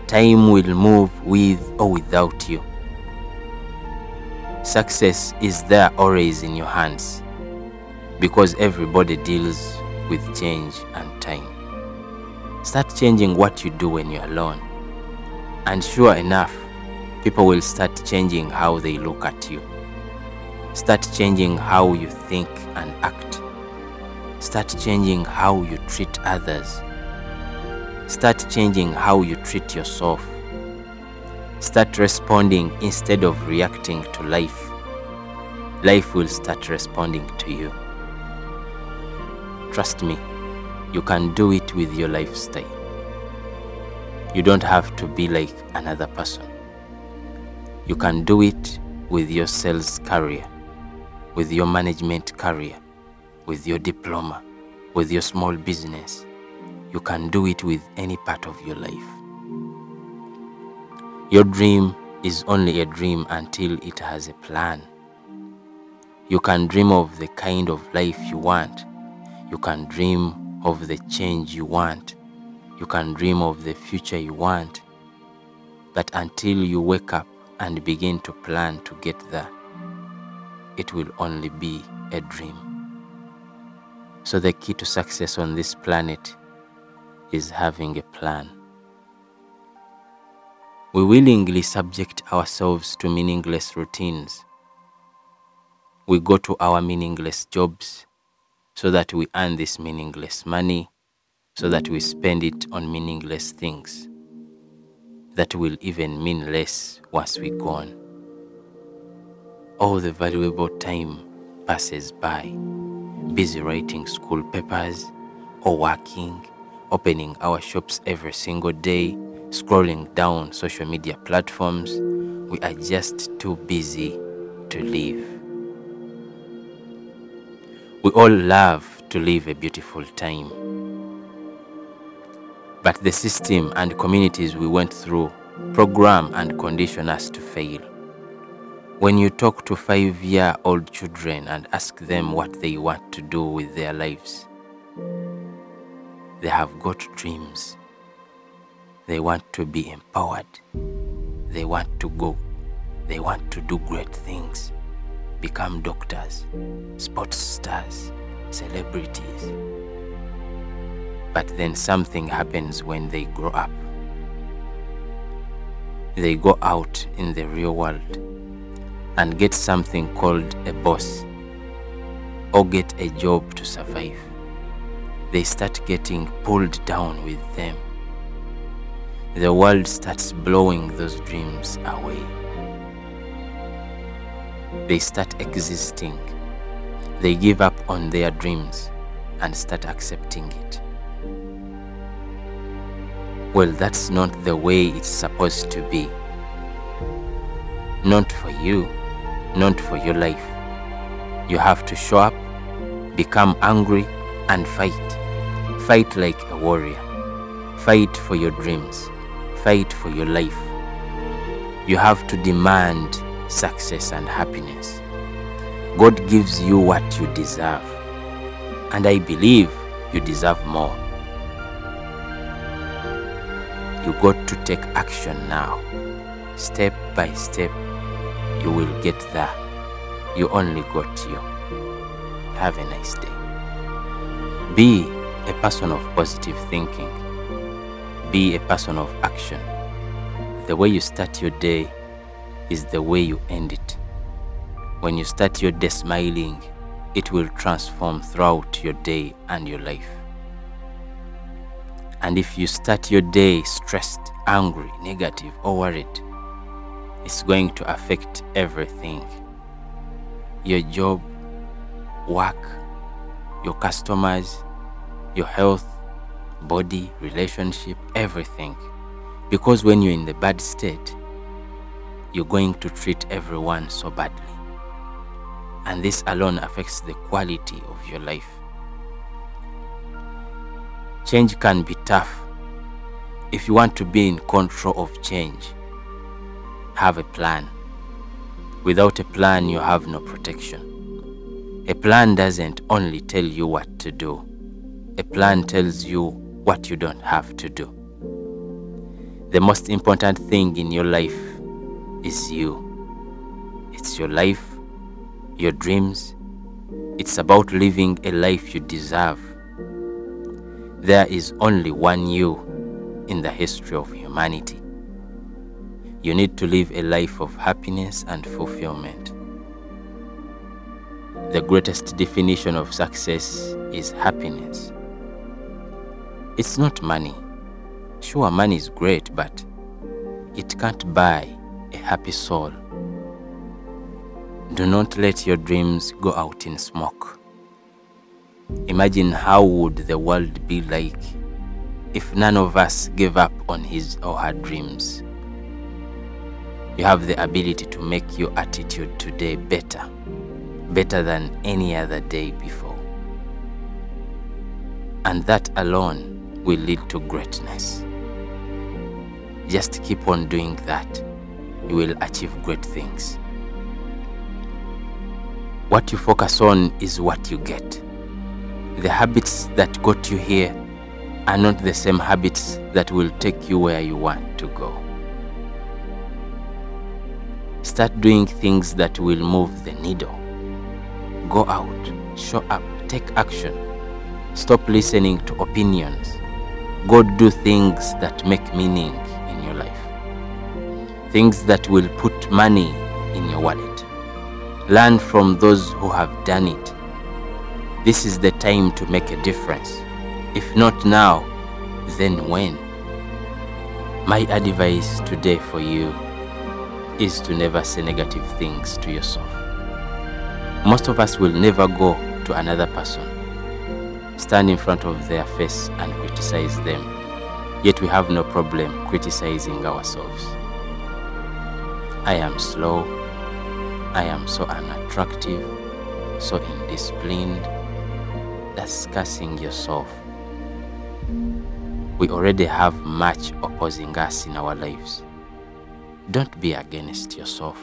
Time will move with or without you. Success is there always in your hands because everybody deals with change and time. Start changing what you do when you're alone. And sure enough, people will start changing how they look at you. Start changing how you think and act. Start changing how you treat others Start changing how you treat yourself. Start responding instead of reacting to life. Life will start responding to you. Trust me, you can do it with your lifestyle. You don't have to be like another person. You can do it with your sales career, with your management career, with your diploma, with your small business. You can do it with any part of your life. Your dream is only a dream until it has a plan. You can dream of the kind of life you want. You can dream of the change you want. You can dream of the future you want. But until you wake up and begin to plan to get there, it will only be a dream. So, the key to success on this planet is having a plan. We willingly subject ourselves to meaningless routines. We go to our meaningless jobs so that we earn this meaningless money, so that we spend it on meaningless things that will even mean less once we're gone. All the valuable time passes by, busy writing school papers or working, opening our shops every single day scrolling down social media platforms, we are just too busy to live. We all love to live a beautiful time. But the system and communities we went through program and condition us to fail. When you talk to five year old children and ask them what they want to do with their lives, they have got dreams they want to be empowered. They want to go. They want to do great things. Become doctors, sports stars, celebrities. But then something happens when they grow up. They go out in the real world and get something called a boss or get a job to survive. They start getting pulled down with them the world starts blowing those dreams away. They start existing. They give up on their dreams and start accepting it. Well, that's not the way it's supposed to be. Not for you, not for your life. You have to show up, become angry, and fight. Fight like a warrior. Fight for your dreams fight for your life. You have to demand success and happiness. God gives you what you deserve, and I believe you deserve more. You got to take action now. Step by step, you will get there. You only got you. Have a nice day. Be a person of positive thinking. Be a person of action. The way you start your day is the way you end it. When you start your day smiling, it will transform throughout your day and your life. And if you start your day stressed, angry, negative, or worried, it's going to affect everything your job, work, your customers, your health, body, relationship, everything. Because when you're in the bad state, you're going to treat everyone so badly. And this alone affects the quality of your life. Change can be tough. If you want to be in control of change, have a plan. Without a plan, you have no protection. A plan doesn't only tell you what to do, a plan tells you what you don't have to do. The most important thing in your life is you. It's your life, your dreams. It's about living a life you deserve. There is only one you in the history of humanity. You need to live a life of happiness and fulfillment. The greatest definition of success is happiness. It's not money. Sure, money is great, but it can't buy a happy soul. Do not let your dreams go out in smoke. Imagine how would the world be like if none of us gave up on his or her dreams. You have the ability to make your attitude today better, better than any other day before. And that alone will lead to greatness. Just keep on doing that. You will achieve great things. What you focus on is what you get. The habits that got you here are not the same habits that will take you where you want to go. Start doing things that will move the needle. Go out, show up, take action. Stop listening to opinions. Go do things that make meaning in your life. Things that will put money in your wallet. Learn from those who have done it. This is the time to make a difference. If not now, then when? My advice today for you is to never say negative things to yourself. Most of us will never go to another person, stand in front of their face and criticize them, yet we have no problem criticizing ourselves. I am slow, I am so unattractive, so indisciplined. That's cursing yourself. We already have much opposing us in our lives. Don't be against yourself.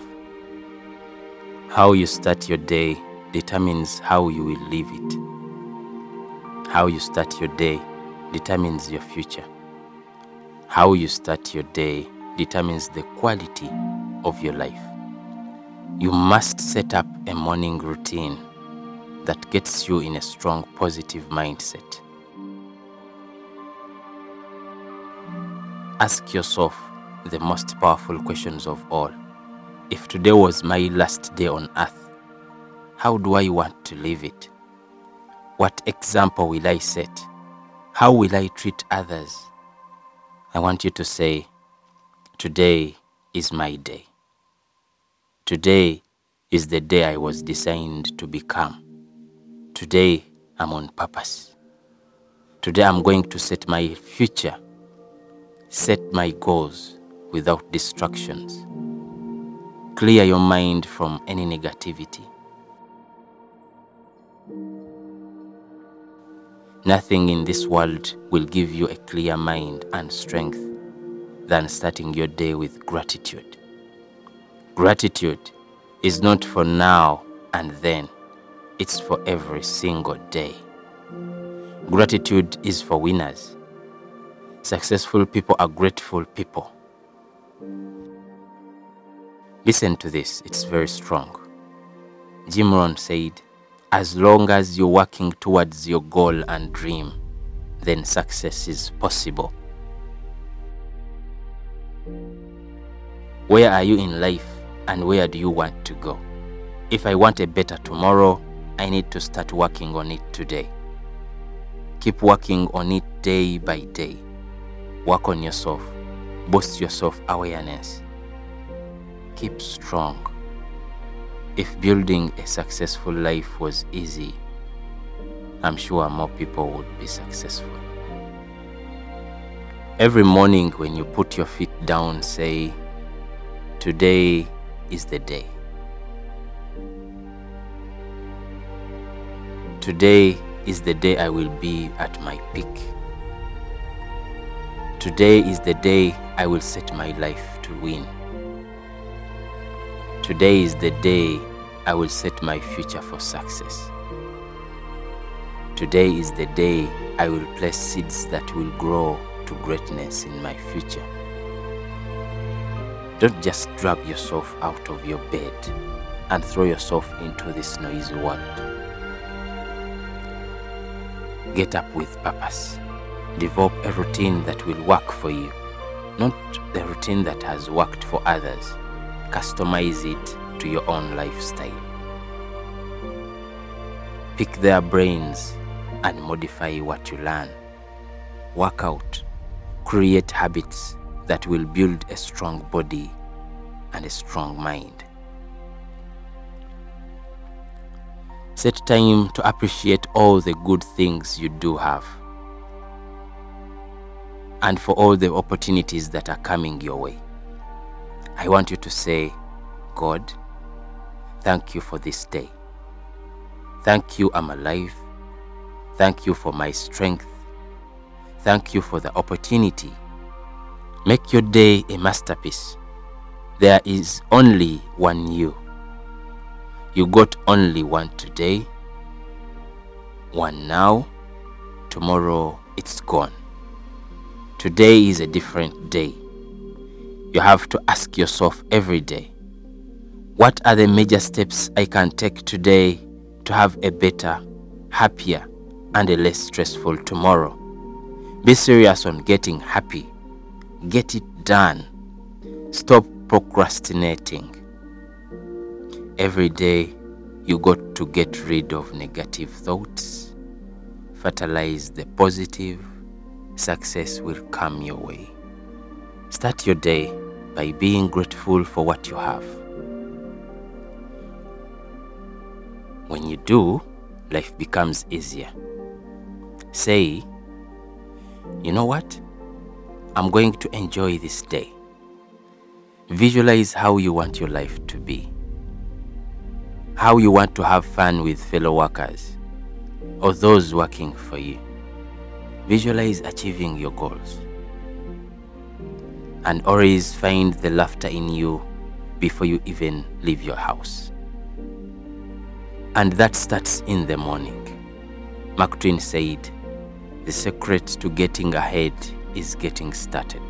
How you start your day determines how you will live it. How you start your day determines your future. How you start your day determines the quality of your life. You must set up a morning routine that gets you in a strong positive mindset. Ask yourself the most powerful questions of all. If today was my last day on earth, how do I want to live it? What example will I set? How will I treat others? I want you to say, Today is my day. Today is the day I was designed to become. Today I'm on purpose. Today I'm going to set my future, set my goals without distractions. Clear your mind from any negativity. Nothing in this world will give you a clear mind and strength than starting your day with gratitude. Gratitude is not for now and then, it's for every single day. Gratitude is for winners. Successful people are grateful people. Listen to this, it's very strong. Jim Rohn said, as long as you're working towards your goal and dream, then success is possible. Where are you in life and where do you want to go? If I want a better tomorrow, I need to start working on it today. Keep working on it day by day. Work on yourself. Boost your self awareness. Keep strong. If building a successful life was easy, I'm sure more people would be successful. Every morning when you put your feet down, say, Today is the day. Today is the day I will be at my peak. Today is the day I will set my life to win. Today is the day I will set my future for success. Today is the day I will place seeds that will grow to greatness in my future. Don't just drag yourself out of your bed and throw yourself into this noisy world. Get up with purpose. Develop a routine that will work for you, not the routine that has worked for others. Customize it to your own lifestyle. Pick their brains and modify what you learn. Work out, create habits that will build a strong body and a strong mind. Set time to appreciate all the good things you do have and for all the opportunities that are coming your way. I want you to say, God, thank you for this day. Thank you, I'm alive. Thank you for my strength. Thank you for the opportunity. Make your day a masterpiece. There is only one you. You got only one today, one now, tomorrow it's gone. Today is a different day. You have to ask yourself every day what are the major steps I can take today to have a better, happier, and a less stressful tomorrow? Be serious on getting happy. Get it done. Stop procrastinating. Every day, you got to get rid of negative thoughts, fertilize the positive, success will come your way. Start your day by being grateful for what you have. When you do, life becomes easier. Say, you know what? I'm going to enjoy this day. Visualize how you want your life to be. How you want to have fun with fellow workers or those working for you. Visualize achieving your goals. And always find the laughter in you before you even leave your house. And that starts in the morning. Mark Twain said, The secret to getting ahead is getting started.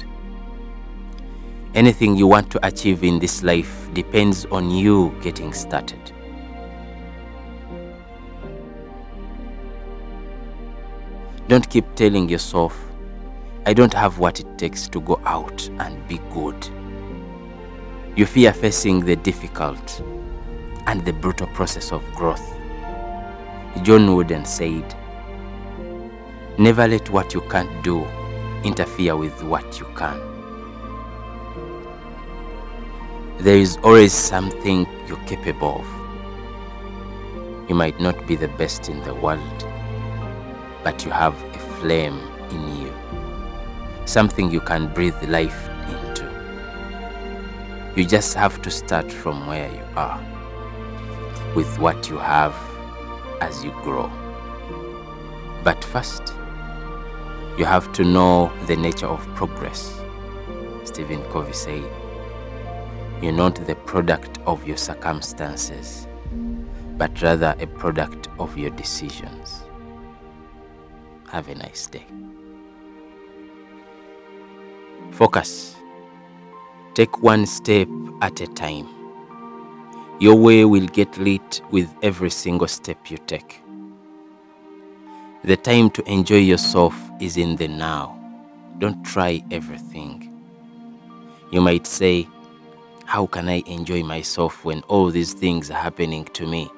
Anything you want to achieve in this life depends on you getting started. Don't keep telling yourself, I don't have what it takes to go out and be good. You fear facing the difficult and the brutal process of growth. John Wooden said, Never let what you can't do interfere with what you can. There is always something you're capable of. You might not be the best in the world, but you have a flame in you, something you can breathe life into. You just have to start from where you are, with what you have as you grow. But first, you have to know the nature of progress. Stephen Covey said, You're not the product of your circumstances, but rather a product of your decisions. Have a nice day. Focus. Take one step at a time. Your way will get lit with every single step you take. The time to enjoy yourself is in the now. Don't try everything. You might say, How can I enjoy myself when all these things are happening to me?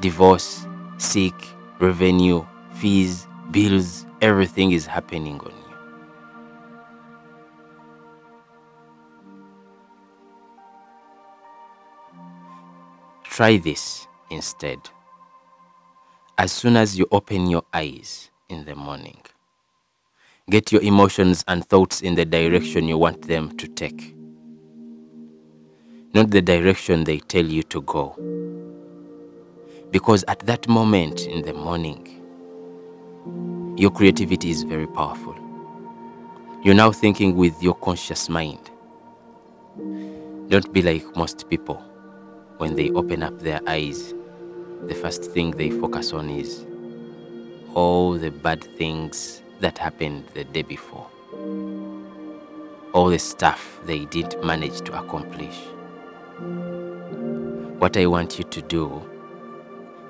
Divorce, sick, revenue, fees, bills, everything is happening on Try this instead. As soon as you open your eyes in the morning, get your emotions and thoughts in the direction you want them to take, not the direction they tell you to go. Because at that moment in the morning, your creativity is very powerful. You're now thinking with your conscious mind. Don't be like most people. When they open up their eyes, the first thing they focus on is all the bad things that happened the day before, all the stuff they didn't manage to accomplish. What I want you to do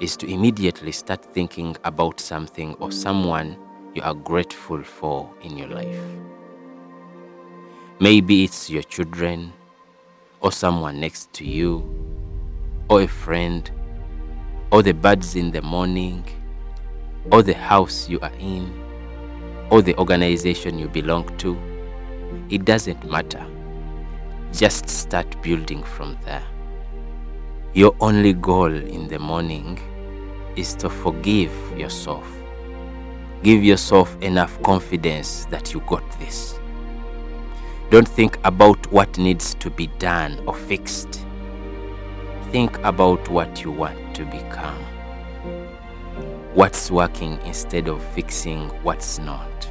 is to immediately start thinking about something or someone you are grateful for in your life. Maybe it's your children, or someone next to you, or a friend, or the birds in the morning, or the house you are in, or the organization you belong to, It doesn't matter. Just start building from there. Your only goal in the morning is to forgive yourself. Give yourself enough confidence that you got this. Don't think about what needs to be done or fixed. Think about what you want to become. What's working instead of fixing what's not.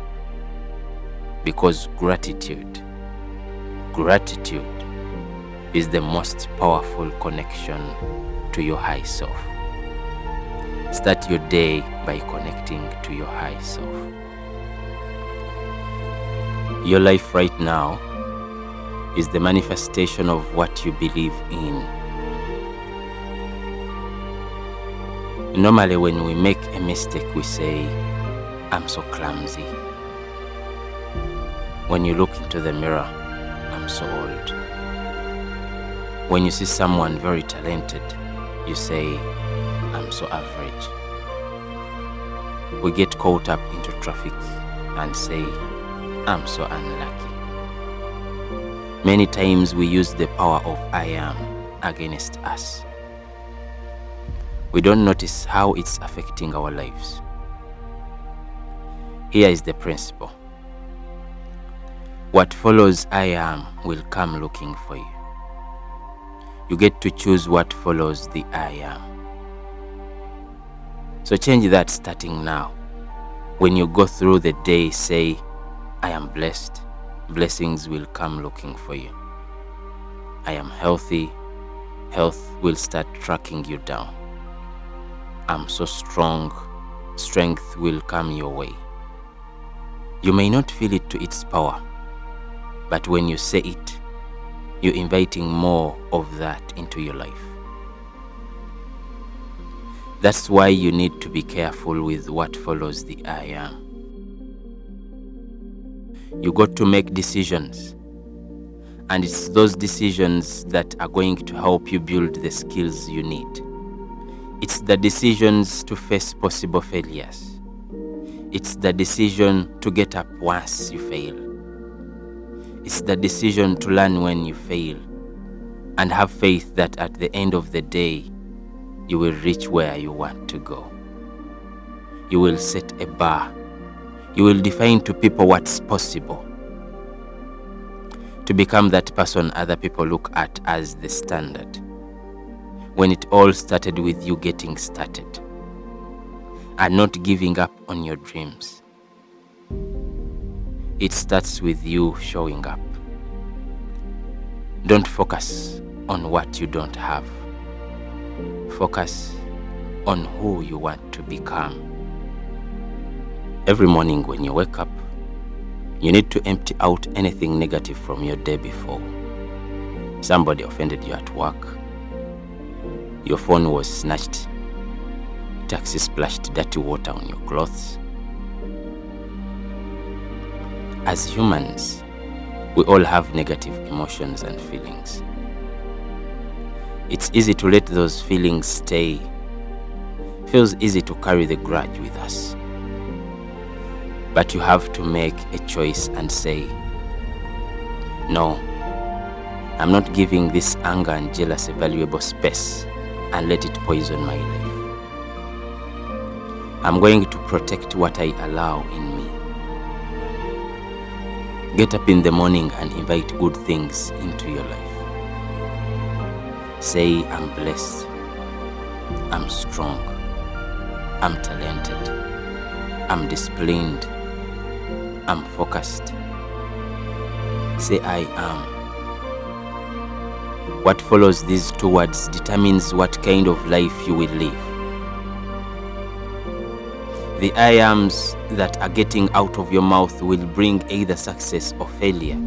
Because gratitude, gratitude is the most powerful connection to your high self. Start your day by connecting to your high self. Your life right now is the manifestation of what you believe in. Normally, when we make a mistake, we say, I'm so clumsy. When you look into the mirror, I'm so old. When you see someone very talented, you say, I'm so average. We get caught up into traffic and say, I'm so unlucky. Many times we use the power of I am against us. We don't notice how it's affecting our lives. Here is the principle what follows I am will come looking for you. You get to choose what follows the I am. So change that starting now. When you go through the day, say, I am blessed. Blessings will come looking for you. I am healthy. Health will start tracking you down. I'm so strong. Strength will come your way. You may not feel it to its power, but when you say it, you're inviting more of that into your life. That's why you need to be careful with what follows the I am. You got to make decisions, and it's those decisions that are going to help you build the skills you need. It's the decisions to face possible failures. It's the decision to get up once you fail. It's the decision to learn when you fail and have faith that at the end of the day, you will reach where you want to go. You will set a bar. You will define to people what's possible. To become that person other people look at as the standard. When it all started with you getting started and not giving up on your dreams. It starts with you showing up. Don't focus on what you don't have. Focus on who you want to become. Every morning when you wake up, you need to empty out anything negative from your day before. Somebody offended you at work. Your phone was snatched. Taxi splashed dirty water on your clothes. As humans, we all have negative emotions and feelings. It's easy to let those feelings stay. Feels easy to carry the grudge with us. But you have to make a choice and say, No, I'm not giving this anger and jealousy valuable space and let it poison my life. I'm going to protect what I allow in me. Get up in the morning and invite good things into your life. Say, I'm blessed. I'm strong. I'm talented. I'm disciplined. I'm focused. Say, I am. What follows these two words determines what kind of life you will live. The I ams that are getting out of your mouth will bring either success or failure.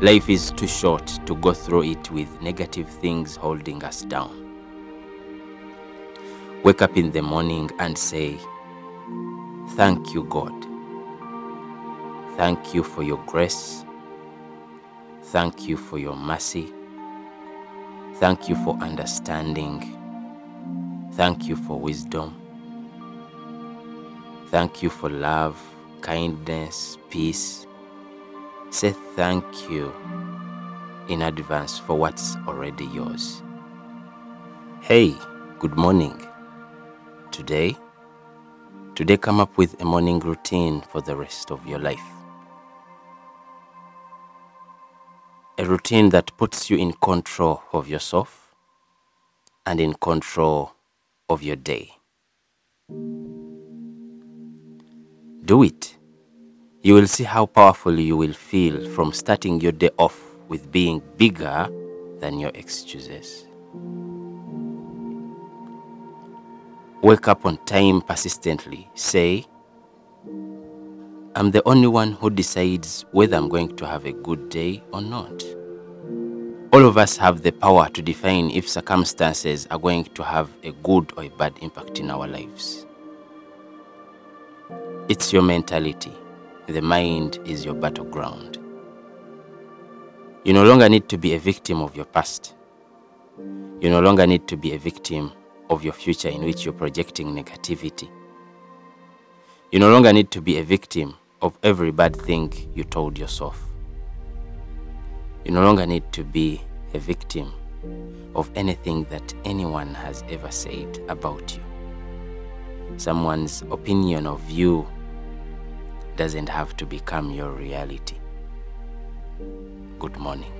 Life is too short to go through it with negative things holding us down. Wake up in the morning and say, Thank you, God. Thank you for your grace. Thank you for your mercy. Thank you for understanding. Thank you for wisdom. Thank you for love, kindness, peace. say thank you in advance for what's already yours. Hey, good morning. Today, today come up with a morning routine for the rest of your life. A routine that puts you in control of yourself and in control of your day. Do it. You will see how powerful you will feel from starting your day off with being bigger than your excuses. Wake up on time persistently. Say, I'm the only one who decides whether I'm going to have a good day or not. All of us have the power to define if circumstances are going to have a good or a bad impact in our lives. It's your mentality. The mind is your battleground. You no longer need to be a victim of your past. You no longer need to be a victim of your future in which you're projecting negativity. You no longer need to be a victim of every bad thing you told yourself. You no longer need to be a victim of anything that anyone has ever said about you. Someone's opinion of you doesn't have to become your reality. Good morning.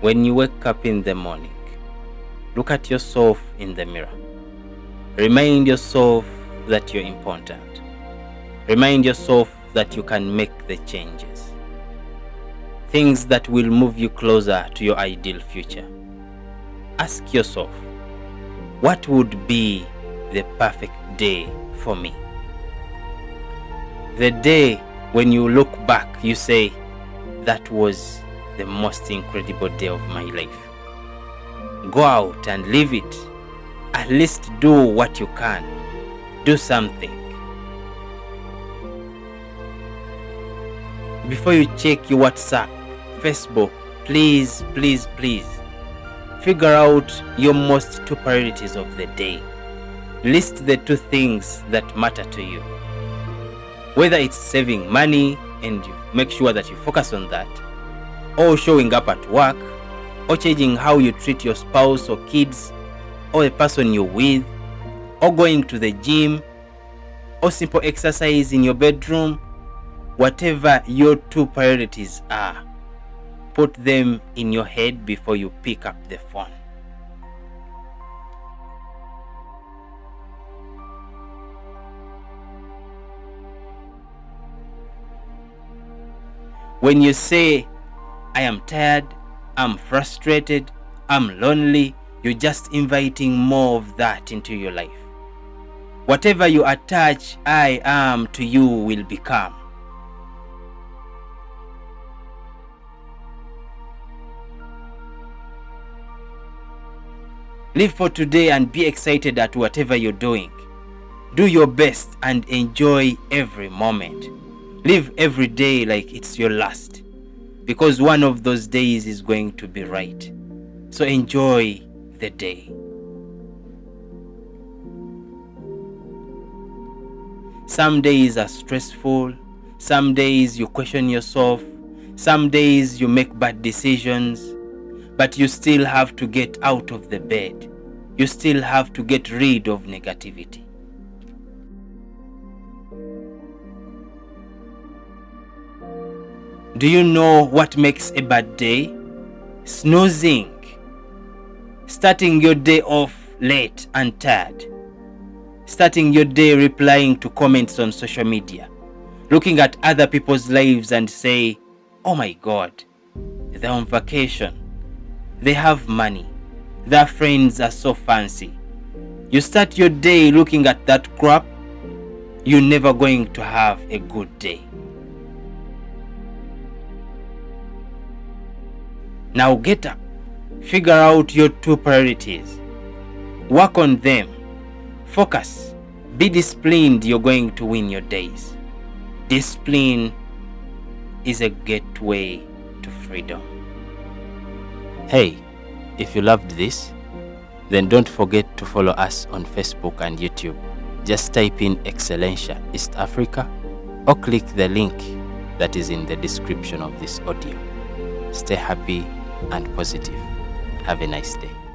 When you wake up in the morning, look at yourself in the mirror. Remind yourself that you're important. Remind yourself that you can make the changes. Things that will move you closer to your ideal future. Ask yourself, what would be the perfect day for me? The day when you look back, you say, that was the most incredible day of my life. Go out and live it. At least do what you can. Do something. Before you check your WhatsApp, Facebook, please, please, please figure out your most two priorities of the day. List the two things that matter to you. Whether it's saving money and you make sure that you focus on that, or showing up at work, or changing how you treat your spouse or kids, or a person you're with, or going to the gym, or simple exercise in your bedroom, whatever your two priorities are put them in your head before you pick up the phone. When you say, I am tired, I'm frustrated, I'm lonely, you're just inviting more of that into your life. Whatever you attach I am to you will become. Live for today and be excited at whatever you're doing. Do your best and enjoy every moment. Live every day like it's your last because one of those days is going to be right. So enjoy the day. Some days are stressful, some days you question yourself, some days you make bad decisions but you still have to get out of the bed. You still have to get rid of negativity. Do you know what makes a bad day? Snoozing. Starting your day off late and tired. Starting your day replying to comments on social media. Looking at other people's lives and say, oh my god, they're on vacation they have money. Their friends are so fancy. You start your day looking at that crap, you're never going to have a good day. Now get up, figure out your two priorities, work on them, focus, be disciplined, you're going to win your days. Discipline is a gateway to freedom. Hey, if you loved this, then don't forget to follow us on Facebook and YouTube. Just type in Excellencia East Africa or click the link that is in the description of this audio. Stay happy and positive. Have a nice day.